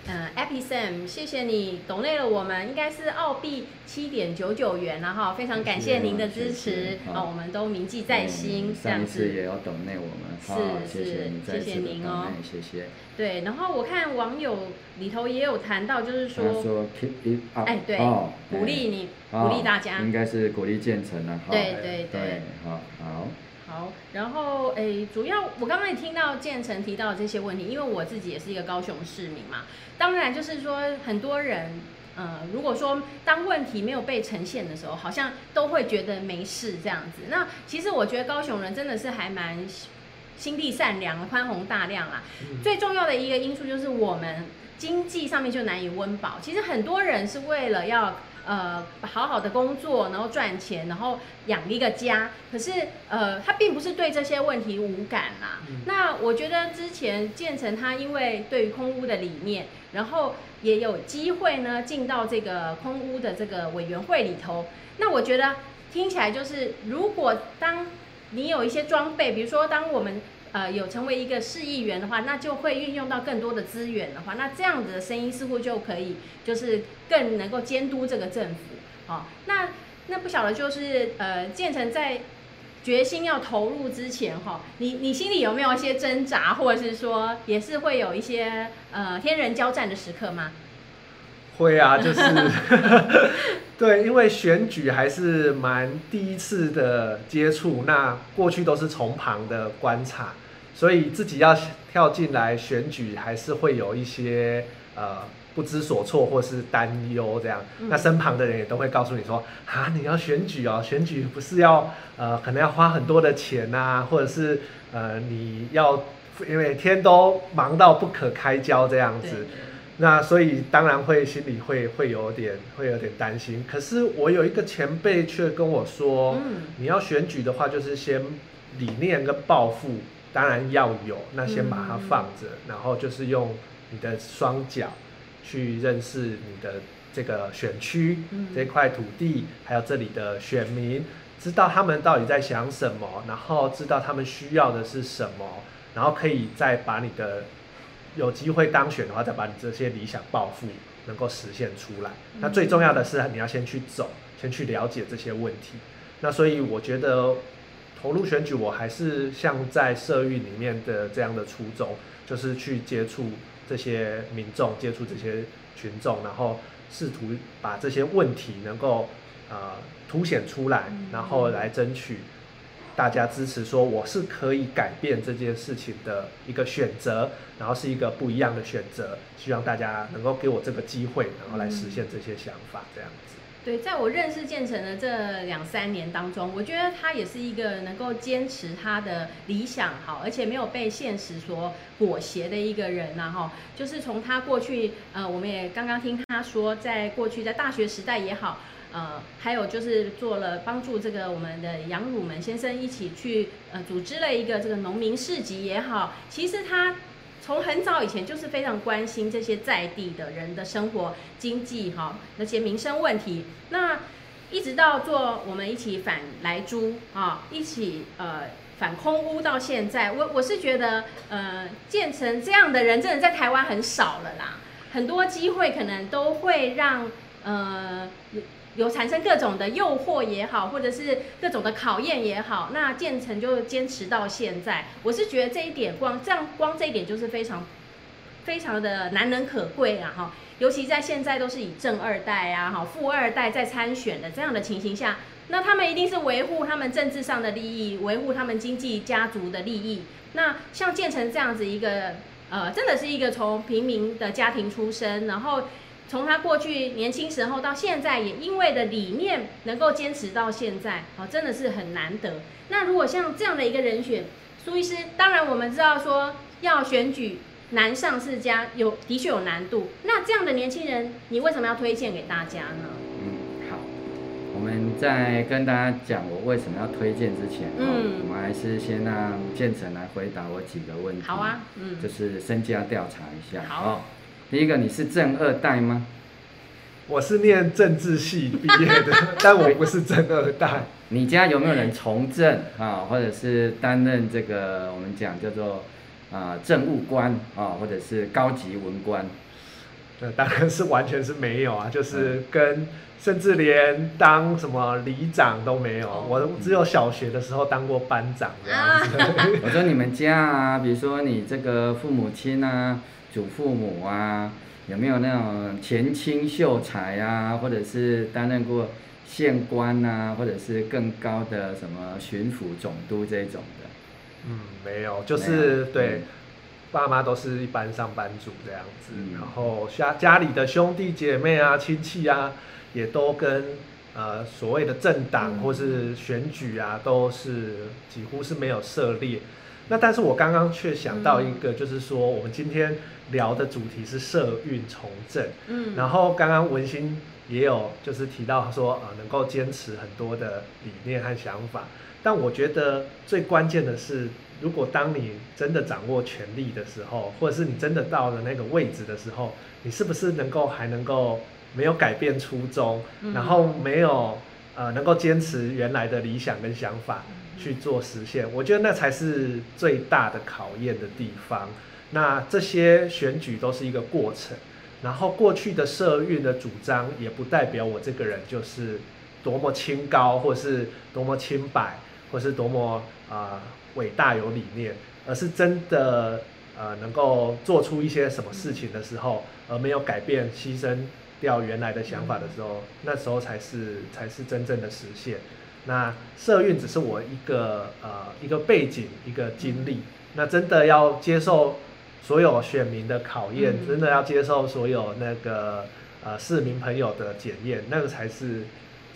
[SPEAKER 1] 嗯，Epicem，谢谢你懂累了我们，应该是澳币七点九九元了哈，非常感谢您的支持，啊，我们都铭记在心，这样子。
[SPEAKER 2] 也要懂累我们，
[SPEAKER 1] 是是，谢谢您哦，
[SPEAKER 2] 谢谢。
[SPEAKER 1] 对，然后我看网友里头也有谈到，就是说，
[SPEAKER 2] 说 keep it up，
[SPEAKER 1] 哎，对，鼓励你，鼓励大家，
[SPEAKER 2] 应该是鼓励建成了，
[SPEAKER 1] 对对对，
[SPEAKER 2] 好，好。
[SPEAKER 1] 好，然后诶，主要我刚刚也听到建成提到的这些问题，因为我自己也是一个高雄市民嘛。当然，就是说很多人，呃，如果说当问题没有被呈现的时候，好像都会觉得没事这样子。那其实我觉得高雄人真的是还蛮心地善良、宽宏大量啦。嗯。最重要的一个因素就是我们经济上面就难以温饱。其实很多人是为了要。呃，好好的工作，然后赚钱，然后养一个家。可是，呃，他并不是对这些问题无感啦。嗯、那我觉得之前建成他因为对于空屋的理念，然后也有机会呢进到这个空屋的这个委员会里头。那我觉得听起来就是，如果当你有一些装备，比如说当我们。呃，有成为一个市议员的话，那就会运用到更多的资源的话，那这样子的声音似乎就可以，就是更能够监督这个政府。好、哦，那那不晓得就是呃，建成在决心要投入之前，哈、你你心里有没有一些挣扎，或者是说也是会有一些呃天人交战的时刻吗？
[SPEAKER 3] 会啊，就是 对，因为选举还是蛮第一次的接触，那过去都是从旁的观察。所以自己要跳进来选举，还是会有一些呃不知所措或是担忧这样。嗯、那身旁的人也都会告诉你说：“啊，你要选举哦，选举不是要呃可能要花很多的钱呐、啊，或者是呃你要因为天都忙到不可开交这样子。”那所以当然会心里会会有点会有点担心。可是我有一个前辈却跟我说：“嗯、你要选举的话，就是先理念跟抱负。”当然要有，那先把它放着，嗯、然后就是用你的双脚去认识你的这个选区、嗯、这块土地，还有这里的选民，知道他们到底在想什么，然后知道他们需要的是什么，然后可以再把你的有机会当选的话，再把你这些理想抱负能够实现出来。嗯、那最重要的是你要先去走，先去了解这些问题。那所以我觉得。投入选举，我还是像在社运里面的这样的初衷，就是去接触这些民众，接触这些群众，然后试图把这些问题能够呃凸显出来，然后来争取大家支持，说我是可以改变这件事情的一个选择，然后是一个不一样的选择，希望大家能够给我这个机会，然后来实现这些想法，这样子。
[SPEAKER 1] 对，在我认识建成的这两三年当中，我觉得他也是一个能够坚持他的理想好，而且没有被现实所裹挟的一个人呐，哈。就是从他过去，呃，我们也刚刚听他说，在过去在大学时代也好，呃，还有就是做了帮助这个我们的杨汝门先生一起去呃组织了一个这个农民市集也好，其实他。从很早以前就是非常关心这些在地的人的生活、经济哈那些民生问题。那一直到做我们一起反来租啊，一起呃反空屋到现在，我我是觉得呃建成这样的人真的在台湾很少了啦。很多机会可能都会让呃。有产生各种的诱惑也好，或者是各种的考验也好，那建成就坚持到现在。我是觉得这一点光这样光这一点就是非常非常的难能可贵啊哈！尤其在现在都是以正二代啊哈富二代在参选的这样的情形下，那他们一定是维护他们政治上的利益，维护他们经济家族的利益。那像建成这样子一个呃，真的是一个从平民的家庭出身，然后。从他过去年轻时候到现在，也因为的理念能够坚持到现在，哦，真的是很难得。那如果像这样的一个人选，苏医师，当然我们知道说要选举难上世家，有的确有难度。那这样的年轻人，你为什么要推荐给大家呢？
[SPEAKER 2] 嗯，好，我们在跟大家讲我为什么要推荐之前，
[SPEAKER 1] 嗯，
[SPEAKER 2] 我们还是先让建成来回答我几个问题。
[SPEAKER 1] 好啊，嗯，
[SPEAKER 2] 就是身家调查一下。
[SPEAKER 1] 好，哦，
[SPEAKER 2] 第一个，你是正二代吗？
[SPEAKER 3] 我是念政治系毕业的，但我不是正二代。
[SPEAKER 2] 你家有没有人从政啊，或者是担任这个我们讲叫做啊政务官啊，或者是高级文官？
[SPEAKER 3] 那当然是完全是没有啊，就是跟甚至连当什么里长都没有，我只有小学的时候当过班长这样子。
[SPEAKER 2] 我说你们家啊，比如说你这个父母亲啊、祖父母啊，有没有那种前清秀才啊，或者是担任过县官啊，或者是更高的什么巡抚、总督这种的？
[SPEAKER 3] 嗯，没有，就是对。爸妈都是一般上班族这样子，嗯、然后家家里的兄弟姐妹啊、亲戚啊，也都跟呃所谓的政党或是选举啊，都是几乎是没有涉猎。那但是我刚刚却想到一个，就是说我们今天聊的主题是社运从政，嗯，然后刚刚文心也有就是提到说啊、呃，能够坚持很多的理念和想法，但我觉得最关键的是。如果当你真的掌握权力的时候，或者是你真的到了那个位置的时候，你是不是能够还能够没有改变初衷，嗯、然后没有呃能够坚持原来的理想跟想法去做实现？我觉得那才是最大的考验的地方。那这些选举都是一个过程，然后过去的社运的主张也不代表我这个人就是多么清高，或是多么清白，或是多么啊。呃伟大有理念，而是真的呃能够做出一些什么事情的时候，而没有改变、牺牲掉原来的想法的时候，那时候才是才是真正的实现。那社运只是我一个呃一个背景、一个经历。那真的要接受所有选民的考验，真的要接受所有那个呃市民朋友的检验，那个才是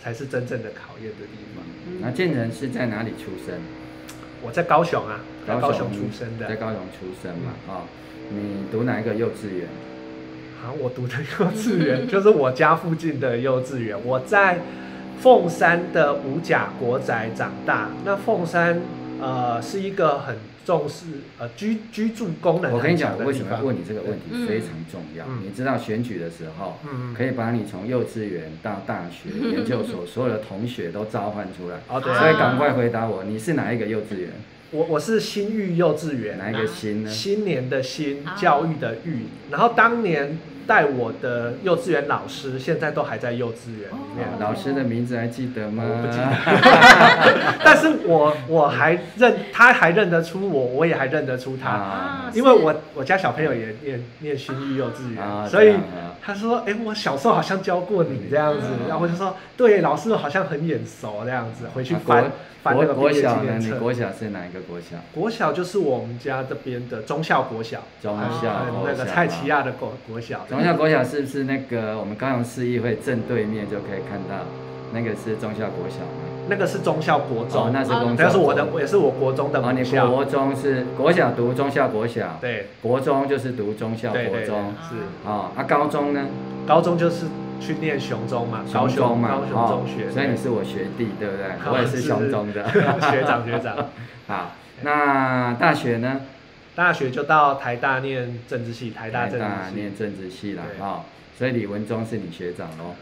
[SPEAKER 3] 才是真正的考验的地方。
[SPEAKER 2] 那建仁是在哪里出生？
[SPEAKER 3] 我在高雄啊，在高雄出生的，
[SPEAKER 2] 在高雄出生嘛，啊、哦，你读哪一个幼稚园？
[SPEAKER 3] 好，我读的幼稚园就是我家附近的幼稚园。我在凤山的五甲国宅长大。那凤山呃是一个很重视呃居居住功能。
[SPEAKER 2] 我跟你讲，我为什么要问你这个问题非常重要。嗯、你知道选举的时候，嗯、可以把你从幼稚园到大学、嗯、研究所所有的同学都召唤出来。哦，对。所以赶快回答我，你是哪一个幼稚园？
[SPEAKER 3] 我我是新育幼稚园。
[SPEAKER 2] 哪一个新呢？
[SPEAKER 3] 新年的新，教育的育。然后当年。带我的幼稚园老师现在都还在幼稚园里面。
[SPEAKER 2] 老师的名字还记得吗？
[SPEAKER 3] 我不记得。但是我我还认，他还认得出我，我也还认得出他。啊、因为我我家小朋友也 念念新育幼稚园，啊、所以他说：“哎、欸，我小时候好像教过你这样子。嗯”然后我就说：“对，老师好像很眼熟这样子。”回去翻。啊
[SPEAKER 2] 国国小国小是哪一个国小？
[SPEAKER 3] 国小就是我们家这边的中校国小。
[SPEAKER 2] 中校
[SPEAKER 3] 那个蔡奇亚的国国小。
[SPEAKER 2] 忠孝国小是不是那个我们高雄市议会正对面就可以看到？那个是中孝国小吗？
[SPEAKER 3] 那个是中孝国中，
[SPEAKER 2] 那是忠孝。
[SPEAKER 3] 那是我的，也是我国中的。
[SPEAKER 2] 哦，你国中是国小读中孝国小。
[SPEAKER 3] 对。
[SPEAKER 2] 国中就是读中孝国中。
[SPEAKER 3] 是。
[SPEAKER 2] 哦，啊，高中呢？
[SPEAKER 3] 高中就是。去念雄中嘛，高中嘛，高雄中学，
[SPEAKER 2] 所以你是我学弟，对不对？我也是雄中的
[SPEAKER 3] 学长学长。
[SPEAKER 2] 好，那大学呢？
[SPEAKER 3] 大学就到台大念政治系，台大政治系
[SPEAKER 2] 念政治系了哈。所以李文忠是你学长喽？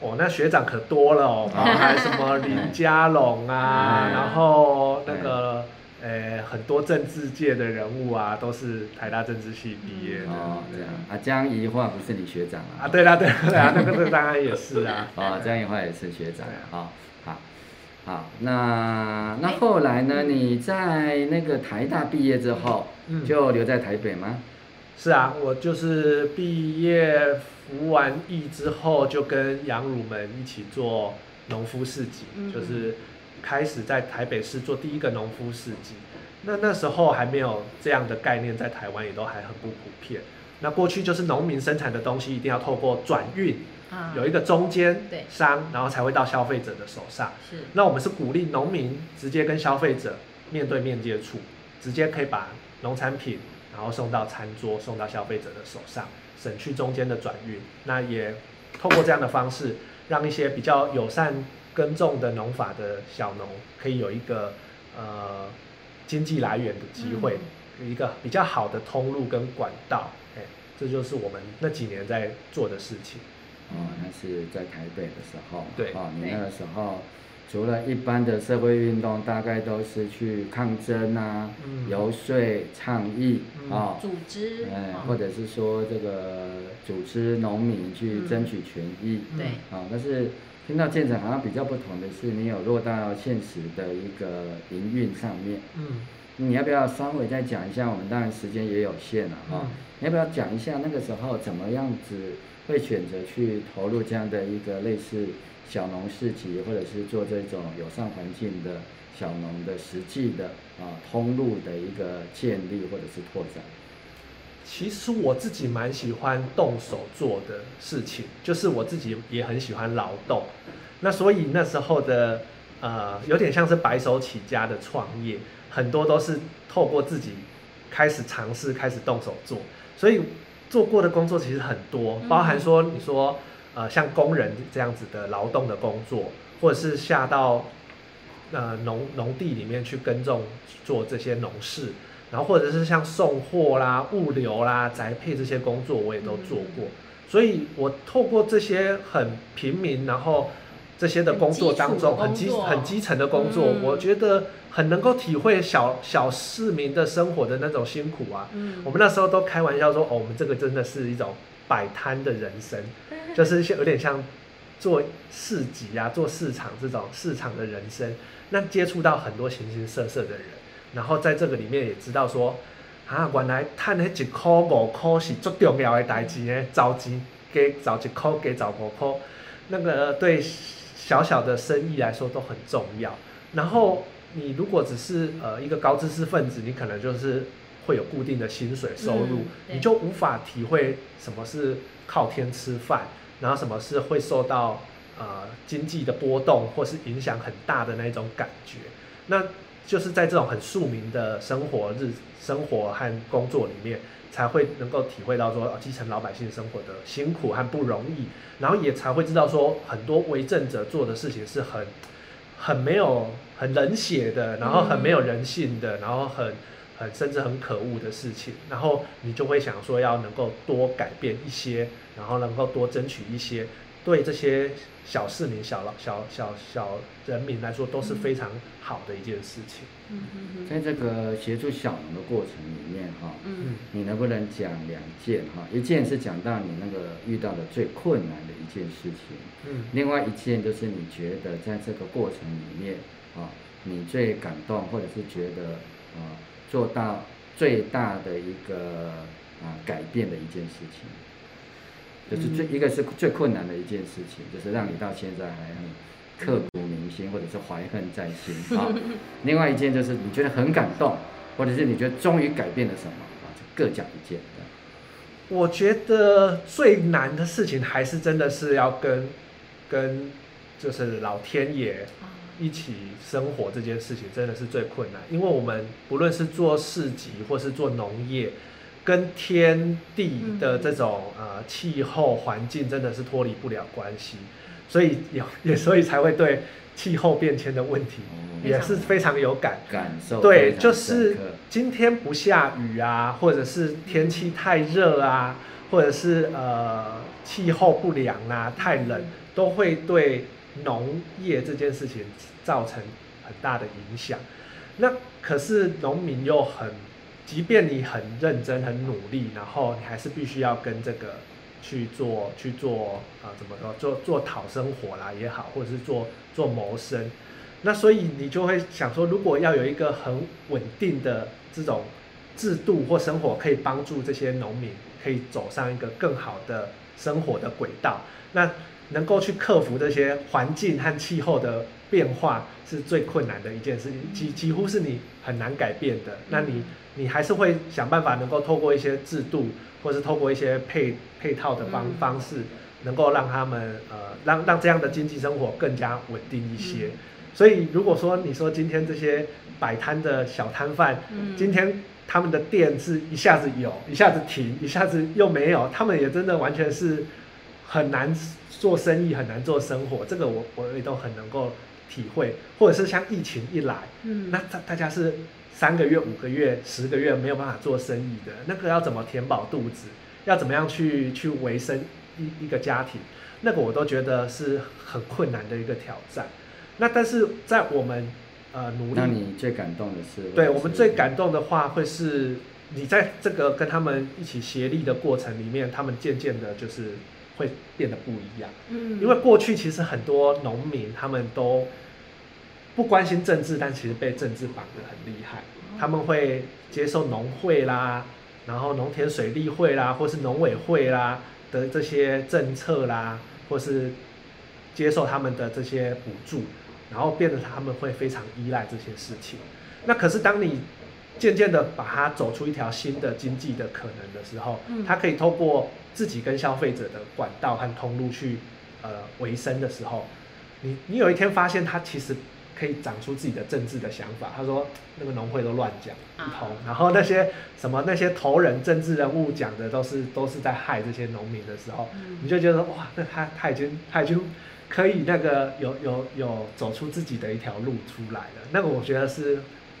[SPEAKER 3] 哦，那学长可多了哦，还什么林佳龙啊，然后那个。诶，很多政治界的人物啊，都是台大政治系毕业的。
[SPEAKER 2] 哦，这样啊，江宜桦不是你学长啊？
[SPEAKER 3] 啊，对啦，对啦，那个当然也是啊。
[SPEAKER 2] 哦，江宜桦也是学长。好，好，那那后来呢？你在那个台大毕业之后，就留在台北吗？
[SPEAKER 3] 是啊，我就是毕业服完役之后，就跟杨汝们一起做农夫市集，就是。开始在台北市做第一个农夫市集，那那时候还没有这样的概念，在台湾也都还很不普遍。那过去就是农民生产的东西一定要透过转运，有一个中间商，然后才会到消费者的手上。是，那我们是鼓励农民直接跟消费者面对面接触，直接可以把农产品然后送到餐桌，送到消费者的手上，省去中间的转运。那也透过这样的方式，让一些比较友善。耕种的农法的小农可以有一个呃经济来源的机会，嗯、一个比较好的通路跟管道，哎，这就是我们那几年在做的事情。
[SPEAKER 2] 哦，那是在台北的时候，
[SPEAKER 3] 对，
[SPEAKER 2] 哦，你那个时候除了一般的社会运动，大概都是去抗争啊、嗯、游说、倡议啊、嗯哦，
[SPEAKER 1] 组织，
[SPEAKER 2] 哎，或者是说这个组织农民去争取权益，
[SPEAKER 1] 嗯、对，
[SPEAKER 2] 啊、哦，但是听到建成好像比较不同的是，你有落到现实的一个营运上面，
[SPEAKER 3] 嗯，
[SPEAKER 2] 你要不要稍微再讲一下？我们当然时间也有限了哈，嗯、你要不要讲一下那个时候怎么样子？会选择去投入这样的一个类似小农市集，或者是做这种友善环境的小农的实际的啊通路的一个建立或者是拓展。
[SPEAKER 3] 其实我自己蛮喜欢动手做的事情，就是我自己也很喜欢劳动。那所以那时候的呃有点像是白手起家的创业，很多都是透过自己开始尝试，开始动手做，所以。做过的工作其实很多，包含说你说，呃，像工人这样子的劳动的工作，或者是下到呃农农地里面去耕种做这些农事，然后或者是像送货啦、物流啦、宅配这些工作，我也都做过。所以我透过这些很平民，然后这些的工作当中，很基很基层的工作，我觉得。很能够体会小小市民的生活的那种辛苦啊！嗯，我们那时候都开玩笑说，哦，我们这个真的是一种摆摊的人生，就是有点像做市集啊、做市场这种市场的人生。那接触到很多形形色色的人，然后在这个里面也知道说，啊，原来赚那一块五块是最重要的代志呢，找钱给找一块给找五块，那个对小小的生意来说都很重要。然后。你如果只是呃一个高知识分子，你可能就是会有固定的薪水收入，嗯、你就无法体会什么是靠天吃饭，然后什么是会受到呃经济的波动或是影响很大的那种感觉。那就是在这种很庶民的生活日生活和工作里面，才会能够体会到说，呃、基层老百姓生活的辛苦和不容易，然后也才会知道说，很多为政者做的事情是很很没有。很冷血的，然后很没有人性的，然后很很甚至很可恶的事情，然后你就会想说要能够多改变一些，然后能够多争取一些，对这些小市民、小老、小小小人民来说都是非常好的一件事情。
[SPEAKER 1] 嗯嗯嗯。
[SPEAKER 2] 在这个协助小农的过程里面，哈，嗯，你能不能讲两件哈？一件是讲到你那个遇到的最困难的一件事情，嗯，另外一件就是你觉得在这个过程里面。啊，你最感动，或者是觉得啊，做到最大的一个啊改变的一件事情，就是最一个是最困难的一件事情，就是让你到现在还很刻骨铭心，或者是怀恨在心啊。另外一件就是你觉得很感动，或者是你觉得终于改变了什么啊，就各讲一件。
[SPEAKER 3] 我觉得最难的事情还是真的是要跟跟就是老天爷。一起生活这件事情真的是最困难，因为我们不论是做市集或是做农业，跟天地的这种呃气候环境真的是脱离不了关系，所以有也所以才会对气候变迁的问题也是非常有感
[SPEAKER 2] 感受。
[SPEAKER 3] 对，就是今天不下雨啊，或者是天气太热啊，或者是呃气候不良啊，太冷，都会对。农业这件事情造成很大的影响，那可是农民又很，即便你很认真、很努力，然后你还是必须要跟这个去做、去做啊、呃，怎么说？做做讨生活啦也好，或者是做做谋生。那所以你就会想说，如果要有一个很稳定的这种制度或生活，可以帮助这些农民可以走上一个更好的生活的轨道，那。能够去克服这些环境和气候的变化是最困难的一件事情，几几乎是你很难改变的。那你你还是会想办法能够透过一些制度，或是透过一些配配套的方方式，能够让他们呃让让这样的经济生活更加稳定一些。所以如果说你说今天这些摆摊的小摊贩，今天他们的店是一下子有，一下子停，一下子又没有，他们也真的完全是。很难做生意，很难做生活，这个我我也都很能够体会。或者是像疫情一来，嗯，那大大家是三个月、五个月、十个月没有办法做生意的，那个要怎么填饱肚子？要怎么样去去维生一一个家庭？那个我都觉得是很困难的一个挑战。那但是在我们呃努力，
[SPEAKER 2] 那你最感动的是？
[SPEAKER 3] 对，我们最感动的话会是。你在这个跟他们一起协力的过程里面，他们渐渐的就是会变得不一样。嗯，因为过去其实很多农民他们都不关心政治，但其实被政治绑得很厉害。他们会接受农会啦，然后农田水利会啦，或是农委会啦的这些政策啦，或是接受他们的这些补助，然后变得他们会非常依赖这些事情。那可是当你渐渐的把它走出一条新的经济的可能的时候，嗯，他可以透过自己跟消费者的管道和通路去呃维生的时候，你你有一天发现它其实可以长出自己的政治的想法。他说那个农会都乱讲一通，然后那些什么那些头人政治人物讲的都是都是在害这些农民的时候，你就觉得哇，那他他已经他已经可以那个有有有走出自己的一条路出来了。那个我觉得是。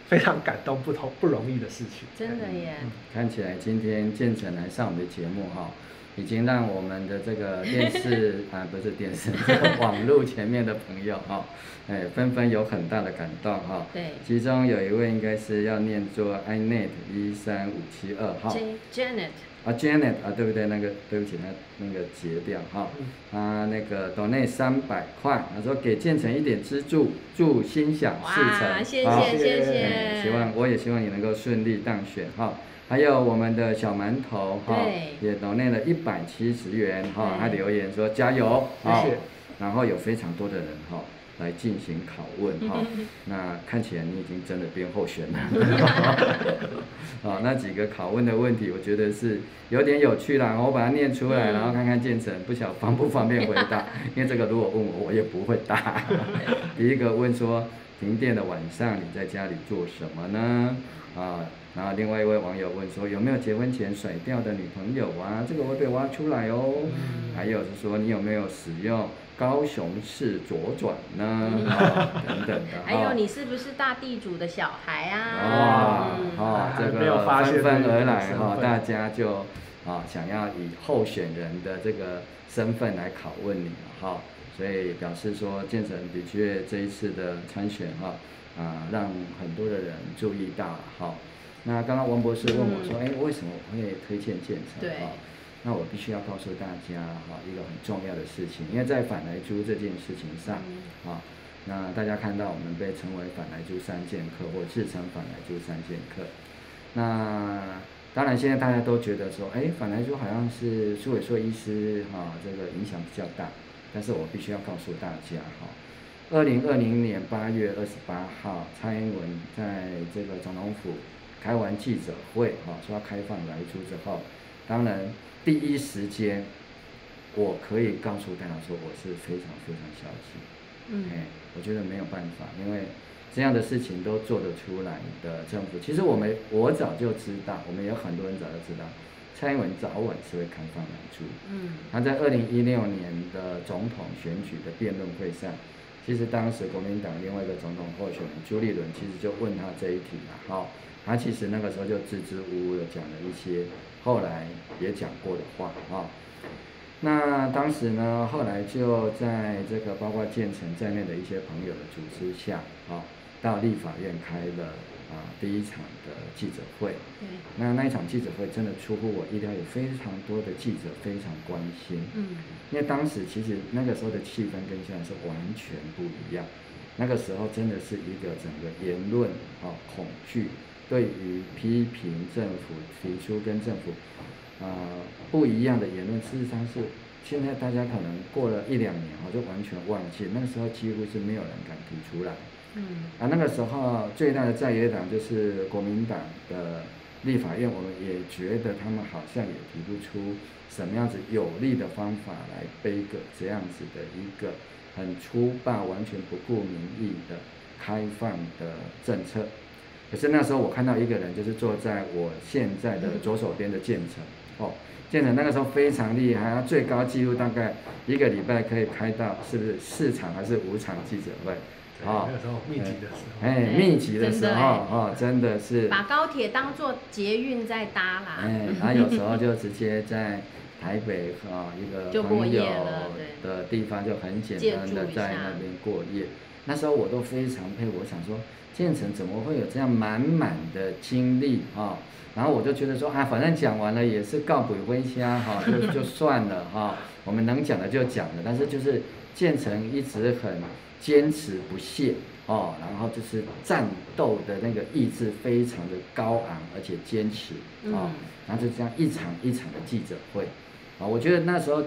[SPEAKER 3] 非常感动，不同不容易的事情。
[SPEAKER 1] 真的耶！
[SPEAKER 2] 嗯、看起来今天建成来上我们的节目哈，已经让我们的这个电视 啊，不是电视，这个网络前面的朋友哈，哎，纷纷有很大的感动哈。对。其中有一位应该是要念作 inet 一三五七二号。
[SPEAKER 1] Janet。
[SPEAKER 2] 啊，Janet 啊，对不对？那个对不起，那那个截掉哈。啊，那个 donate 三百块，他说给建成一点资助，祝心想事成。
[SPEAKER 1] 哇，谢谢谢谢。
[SPEAKER 2] 希望我也希望你能够顺利当选哈。还有我们的小馒头哈，也 donate 了一百七十元哈，他留言说加油，谢谢。然后有非常多的人哈。来进行拷问哈，那看起来你已经真的变候选了。啊，那几个拷问的问题，我觉得是有点有趣啦。我把它念出来，然后看看建成不晓得方不方便回答，因为这个如果问我，我也不会答。第一个问说，停电的晚上你在家里做什么呢？啊，然后另外一位网友问说，有没有结婚前甩掉的女朋友啊？这个会被挖出来哦。还有是说，你有没有使用？高雄市左转呢，哦、等等的。
[SPEAKER 1] 还有你是不是大地主的小孩啊？
[SPEAKER 2] 哇，哦，这个纷纷而来哈，大家就啊想要以候选人的这个身份来拷问你哈，所以表示说建成的确这一次的参选哈啊，让很多的人注意到哈。那刚刚王博士问我说，哎、嗯，为什么我会推荐建成？对。那我必须要告诉大家哈，一个很重要的事情，因为在反来租这件事情上，啊，那大家看到我们被称为反来租三剑客，或自称反来租三剑客。那当然现在大家都觉得说，哎，反莱猪好像是苏伟硕医师哈，这个影响比较大。但是我必须要告诉大家哈，二零二零年八月二十八号，蔡英文在这个总统府开完记者会，哈，说要开放来出之后，当然。第一时间，我可以告诉大家说，我是非常非常消极。嗯，我觉得没有办法，因为这样的事情都做得出来的政府，其实我们我早就知道，我们有很多人早就知道，蔡英文早晚是会开放莱猪。嗯，他在二零一六年的总统选举的辩论会上，其实当时国民党另外一个总统候选人朱立伦其实就问他这一题了，好，他其实那个时候就支支吾吾的讲了一些。后来也讲过的话啊，那当时呢，后来就在这个包括建成在内的一些朋友的组织下啊，到立法院开了啊第一场的记者会。对。那那一场记者会真的出乎我意料，有非常多的记者非常关心。嗯。因为当时其实那个时候的气氛跟现在是完全不一样，那个时候真的是一个整个言论啊恐惧。对于批评政府提出跟政府啊、呃、不一样的言论，事实上是现在大家可能过了一两年，我就完全忘记，那个时候几乎是没有人敢提出来。嗯。啊，那个时候最大的在野党就是国民党的立法院，我们也觉得他们好像也提不出什么样子有力的方法来背个这样子的一个很粗暴、完全不顾民意的开放的政策。可是那时候我看到一个人，就是坐在我现在的左手边的建成，哦，建成那个时候非常厉害，他最高纪录大概一个礼拜可以开到是不是四场还是五场记者会？
[SPEAKER 3] 哦，那个时候密集的时候，
[SPEAKER 2] 哎，密集的时候，哦，真的是
[SPEAKER 1] 把高铁当做捷运在搭啦。
[SPEAKER 2] 哎，他有时候就直接在台北啊一个朋友的地方就很简单的在那边过夜。那时候我都非常佩服，我想说建成怎么会有这样满满的精力啊？然后我就觉得说啊，反正讲完了也是告鬼回家哈，就就算了哈。我们能讲的就讲了，但是就是建成一直很。坚持不懈哦，然后就是战斗的那个意志非常的高昂，而且坚持啊，然后就这样一场一场的记者会啊，我觉得那时候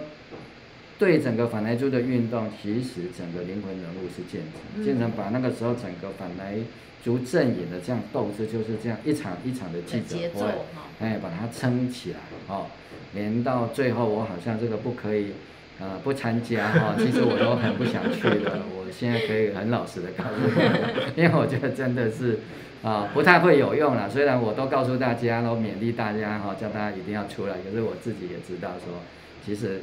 [SPEAKER 2] 对整个反莱猪的运动，其实整个灵魂人物是建成，建成把那个时候整个反莱猪阵营的这样斗志，就是这样一场一场的记者会，哎，把它撑起来哦，连到最后我好像这个不可以。啊、呃，不参加哈，其实我都很不想去的。我现在可以很老实的告诉你，因为我觉得真的是啊、呃，不太会有用了。虽然我都告诉大家，都勉励大家哈，叫大家一定要出来。可是我自己也知道说，其实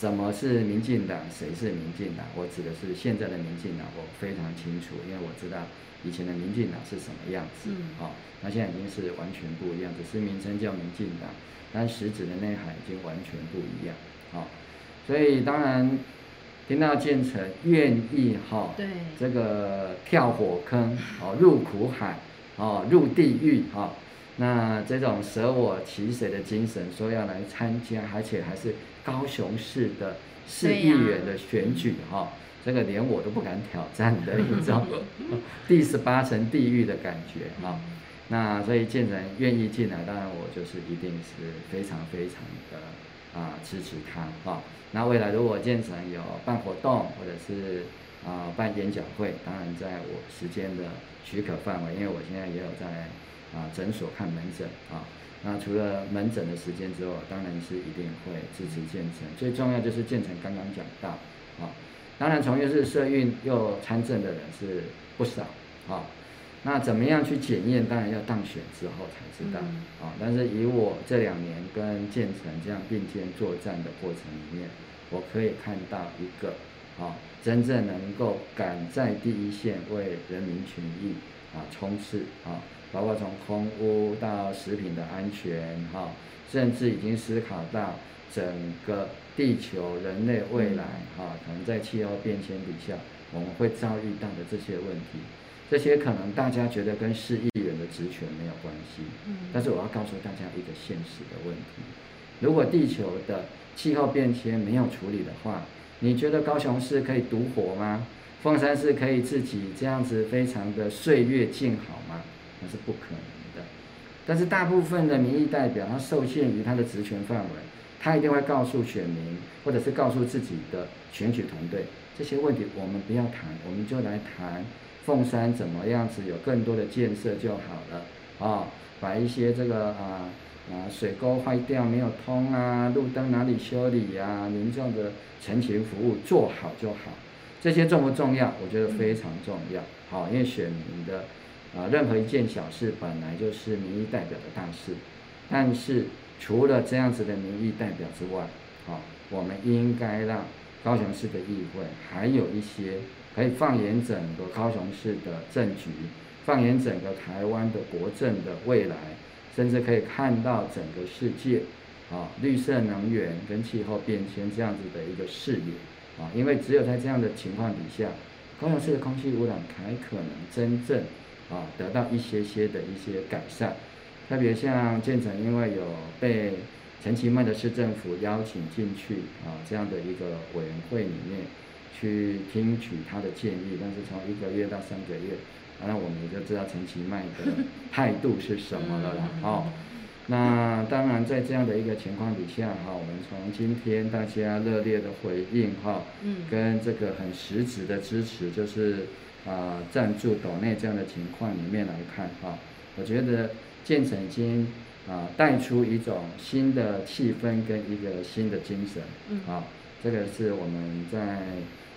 [SPEAKER 2] 什么是民进党，谁是民进党？我指的是现在的民进党，我非常清楚，因为我知道以前的民进党是什么样子。好，那现在已经是完全不一样，只是名称叫民进党，但实质的内涵已经完全不一样。好。所以当然，听到建成愿意哈，对，这个跳火坑哦，入苦海哦，入地狱哈，那这种舍我其谁的精神，说要来参加，而且还是高雄市的市议员的选举哈，这个连我都不敢挑战的一种 第十八层地狱的感觉哈。那所以建成愿意进来，当然我就是一定是非常非常的。啊，支持他哈、哦。那未来如果建成有办活动或者是啊办演讲会，当然在我时间的许可范围，因为我现在也有在啊诊所看门诊啊。那除了门诊的时间之外，当然是一定会支持建成。最重要就是建成刚刚讲到啊，当然从业是社运又参政的人是不少啊。那怎么样去检验？当然要当选之后才知道啊、嗯哦。但是以我这两年跟建成这样并肩作战的过程里面，我可以看到一个啊、哦，真正能够敢在第一线为人民权益啊冲刺啊，包括从空污到食品的安全哈、哦，甚至已经思考到整个地球人类未来哈、哦，可能在气候变迁底下我们会遭遇到的这些问题。这些可能大家觉得跟市议员的职权没有关系，但是我要告诉大家一个现实的问题：如果地球的气候变迁没有处理的话，你觉得高雄市可以独活吗？凤山市可以自己这样子非常的岁月静好吗？那是不可能的。但是大部分的民意代表，他受限于他的职权范围，他一定会告诉选民，或者是告诉自己的选举团队，这些问题我们不要谈，我们就来谈。凤山怎么样子有更多的建设就好了啊、把一些这个啊啊水沟坏掉没有通啊，路灯哪里修理呀、啊，民众的陈情服务做好就好，这些重不重要？我觉得非常重要。好、因为选民的啊任何一件小事本来就是民意代表的大事，但是除了这样子的民意代表之外，啊、我们应该让高雄市的议会还有一些。可以放眼整个高雄市的政局，放眼整个台湾的国政的未来，甚至可以看到整个世界，啊，绿色能源跟气候变迁这样子的一个视野，啊，因为只有在这样的情况底下，高雄市的空气污染才可能真正啊得到一些些的一些改善。特别像建成，因为有被陈其迈的市政府邀请进去啊这样的一个委员会里面。去听取他的建议，但是从一个月到三个月，那我们也就知道陈其迈的 态度是什么了啦。哦，那当然在这样的一个情况底下，哈，我们从今天大家热烈的回应，哈，跟这个很实质的支持，就是啊赞助岛内这样的情况里面来看，哈，我觉得建成已经啊带出一种新的气氛跟一个新的精神，嗯啊，这个是我们在。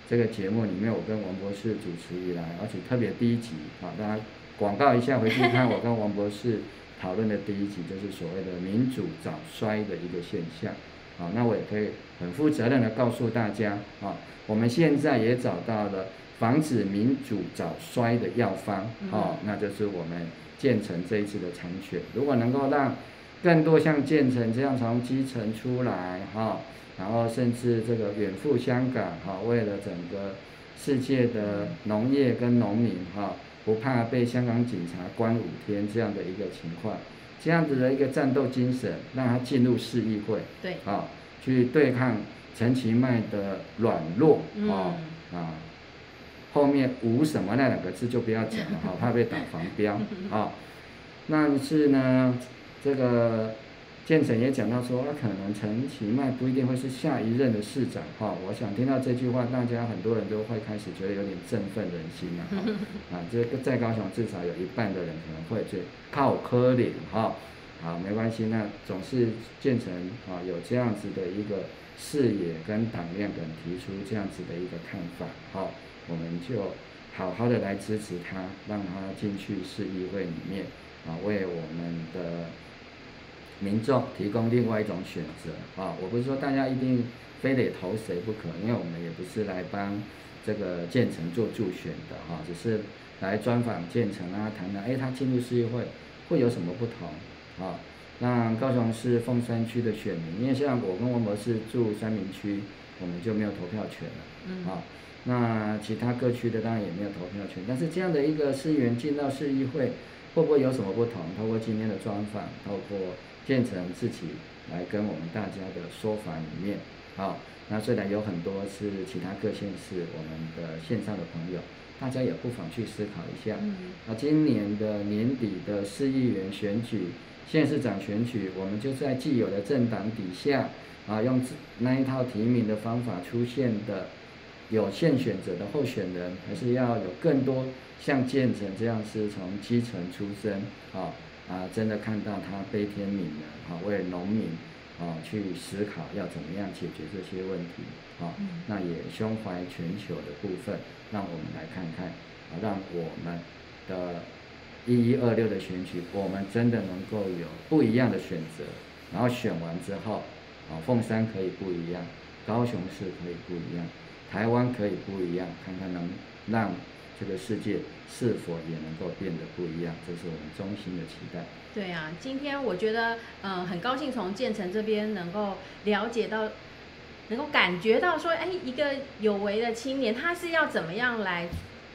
[SPEAKER 2] 这个节目里面，我跟王博士主持以来，而且特别第一集，啊，大家广告一下，回去看我跟王博士讨论的第一集，就是所谓的民主早衰的一个现象。好，那我也可以很负责任的告诉大家，啊，我们现在也找到了防止民主早衰的药方，哦，那就是我们建成这一次的参选。如果能够让更多像建成这样从基层出来，哈，然后甚至这个远赴香港，哈，为了整个世界的农业跟农民，哈，不怕被香港警察关五天这样的一个情况。这样子的一个战斗精神，让他进入市议会，
[SPEAKER 1] 对，
[SPEAKER 2] 啊，去对抗陈其迈的软弱，啊、嗯，啊，后面无什么那两个字就不要讲了，哈，怕被打黄标，啊，但是呢，这个。建成也讲到说，他、啊、可能陈其迈不一定会是下一任的市长哈、哦。我想听到这句话，大家很多人都会开始觉得有点振奋人心了哈。啊，这个在高雄至少有一半的人可能会觉得靠可怜哈。好，没关系，那总是建成啊有这样子的一个视野跟胆量，跟提出这样子的一个看法，好，我们就好好的来支持他，让他进去市议会里面啊，为我们的。民众提供另外一种选择啊！我不是说大家一定非得投谁不可，因为我们也不是来帮这个建成做助选的哈，只是来专访建成啊，谈谈哎他进入市议会会有什么不同啊？那高雄市凤山区的选民，因为像我跟文博士住三明区，我们就没有投票权了啊。那其他各区的当然也没有投票权，但是这样的一个市议员进到市议会，会不会有什么不同？透过今天的专访，透过建成自己来跟我们大家的说法里面，好，那虽然有很多是其他各县市我们的线上的朋友，大家也不妨去思考一下。那今年的年底的市议员选举、县市长选举，我们就在既有的政党底下，啊，用那一套提名的方法出现的有限选择的候选人，还是要有更多像建成这样是从基层出身，啊。啊，真的看到他悲天悯人，啊，为农民，啊，去思考要怎么样解决这些问题，啊，那也胸怀全球的部分，让我们来看看，啊，让我们的一一二六的选举，我们真的能够有不一样的选择，然后选完之后，啊，凤山可以不一样，高雄市可以不一样，台湾可以不一样，看看能让。这个世界是否也能够变得不一样？这是我们衷心的期待。
[SPEAKER 1] 对啊，今天我觉得，嗯、很高兴从建成这边能够了解到，能够感觉到说，哎，一个有为的青年，他是要怎么样来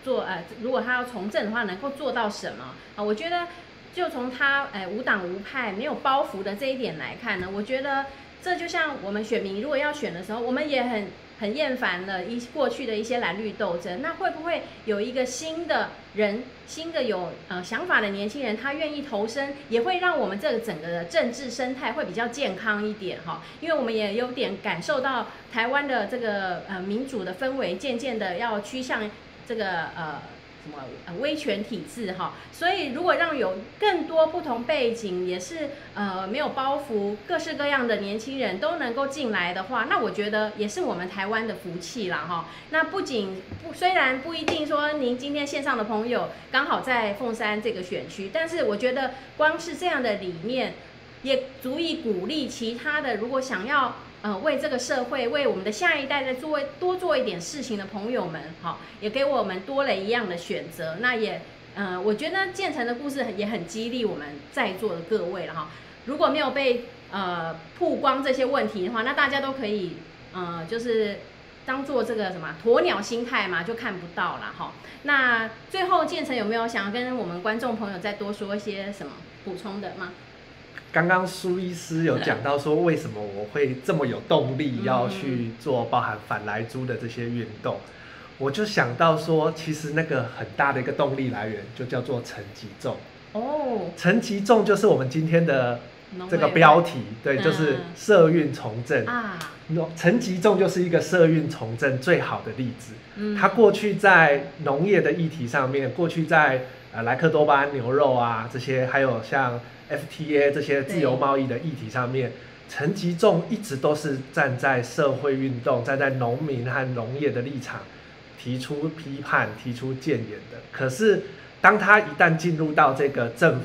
[SPEAKER 1] 做？呃，如果他要从政的话，能够做到什么？啊、我觉得，就从他，哎，无党无派、没有包袱的这一点来看呢，我觉得这就像我们选民如果要选的时候，我们也很。很厌烦了一过去的一些蓝绿斗争，那会不会有一个新的人，新的有呃想法的年轻人，他愿意投身，也会让我们这个整个的政治生态会比较健康一点哈？因为我们也有点感受到台湾的这个呃民主的氛围，渐渐的要趋向这个呃。什么呃威权体制哈？所以如果让有更多不同背景，也是呃没有包袱、各式各样的年轻人都能够进来的话，那我觉得也是我们台湾的福气啦哈。那不仅不虽然不一定说您今天线上的朋友刚好在凤山这个选区，但是我觉得光是这样的理念，也足以鼓励其他的如果想要。呃，为这个社会，为我们的下一代再做多做一点事情的朋友们，好，也给我们多了一样的选择。那也，呃，我觉得建成的故事也很激励我们在座的各位了哈。如果没有被呃曝光这些问题的话，那大家都可以呃，就是当做这个什么鸵鸟心态嘛，就看不到了哈。那最后建成有没有想要跟我们观众朋友再多说一些什么补充的吗？
[SPEAKER 3] 刚刚苏医师有讲到说，为什么我会这么有动力要去做包含反莱猪的这些运动，我就想到说，其实那个很大的一个动力来源就叫做陈吉仲。哦，陈吉仲就是我们今天的这个标题，对，就是社运从政啊。陈吉仲就是一个社运从政最好的例子。他过去在农业的议题上面，过去在呃莱克多巴胺牛肉啊这些，还有像。FTA 这些自由贸易的议题上面，陈吉仲一直都是站在社会运动、站在农民和农业的立场，提出批判、提出谏言的。可是，当他一旦进入到这个政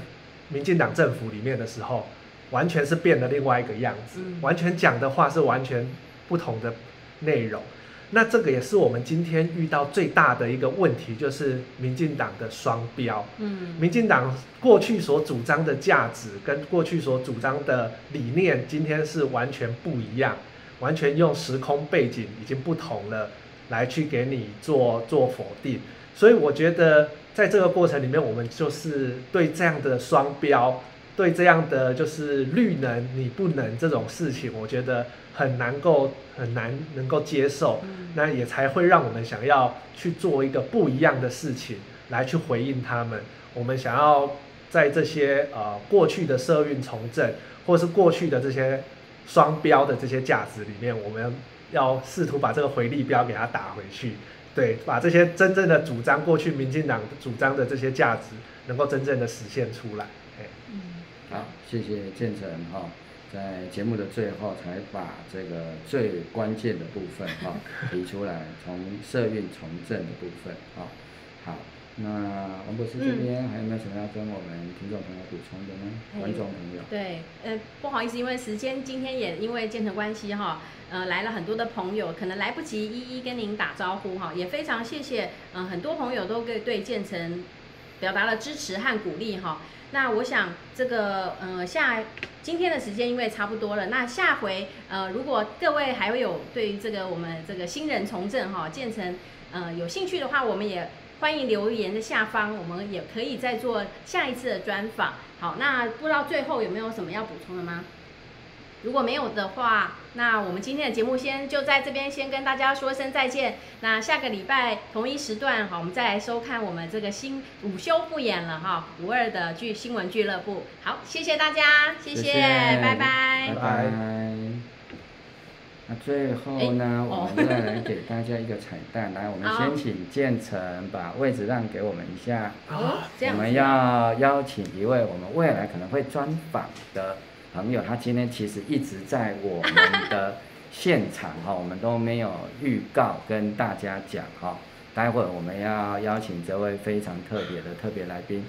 [SPEAKER 3] 民进党政府里面的时候，完全是变了另外一个样子，
[SPEAKER 1] 嗯、
[SPEAKER 3] 完全讲的话是完全不同的内容。那这个也是我们今天遇到最大的一个问题，就是民进党的双标。
[SPEAKER 1] 嗯，
[SPEAKER 3] 民进党过去所主张的价值跟过去所主张的理念，今天是完全不一样，完全用时空背景已经不同了来去给你做做否定。所以我觉得在这个过程里面，我们就是对这样的双标，对这样的就是绿能你不能这种事情，我觉得。很难够很难能够接受，那也才会让我们想要去做一个不一样的事情来去回应他们。我们想要在这些呃过去的社运从政，或是过去的这些双标的这些价值里面，我们要试图把这个回力标给它打回去，对，把这些真正的主张过去民进党主张的这些价值，能够真正的实现出来。
[SPEAKER 1] 嗯，
[SPEAKER 2] 好，谢谢建成哈。在节目的最后，才把这个最关键的部分哈、哦、提出来，从社运从政的部分哈、哦。好，那王博士这边还有没有什么要跟我们听众朋友补充的呢？嗯、观众朋友。
[SPEAKER 1] 对，呃，不好意思，因为时间今天也因为建成关系哈，呃，来了很多的朋友，可能来不及一一跟您打招呼哈，也非常谢谢，嗯、呃，很多朋友都给对建成表达了支持和鼓励哈。那我想这个呃下今天的时间因为差不多了，那下回呃如果各位还会有对于这个我们这个新人从政哈建成呃有兴趣的话，我们也欢迎留言的下方，我们也可以再做下一次的专访。好，那不知道最后有没有什么要补充的吗？如果没有的话，那我们今天的节目先就在这边先跟大家说声再见。那下个礼拜同一时段，好，我们再来收看我们这个新午休不演了哈，五二的剧新闻俱乐部。好，谢谢大家，谢谢，
[SPEAKER 2] 谢谢
[SPEAKER 1] 拜拜，
[SPEAKER 2] 拜拜。那最后呢，欸、我们再来给大家一个彩蛋，来，我们先请建成把位置让给我们一下。
[SPEAKER 1] 哦，这样。
[SPEAKER 2] 我们要邀请一位我们未来可能会专访的。朋友，他今天其实一直在我们的现场 哈，我们都没有预告跟大家讲哈。待会儿我们要邀请这位非常特别的特别来宾，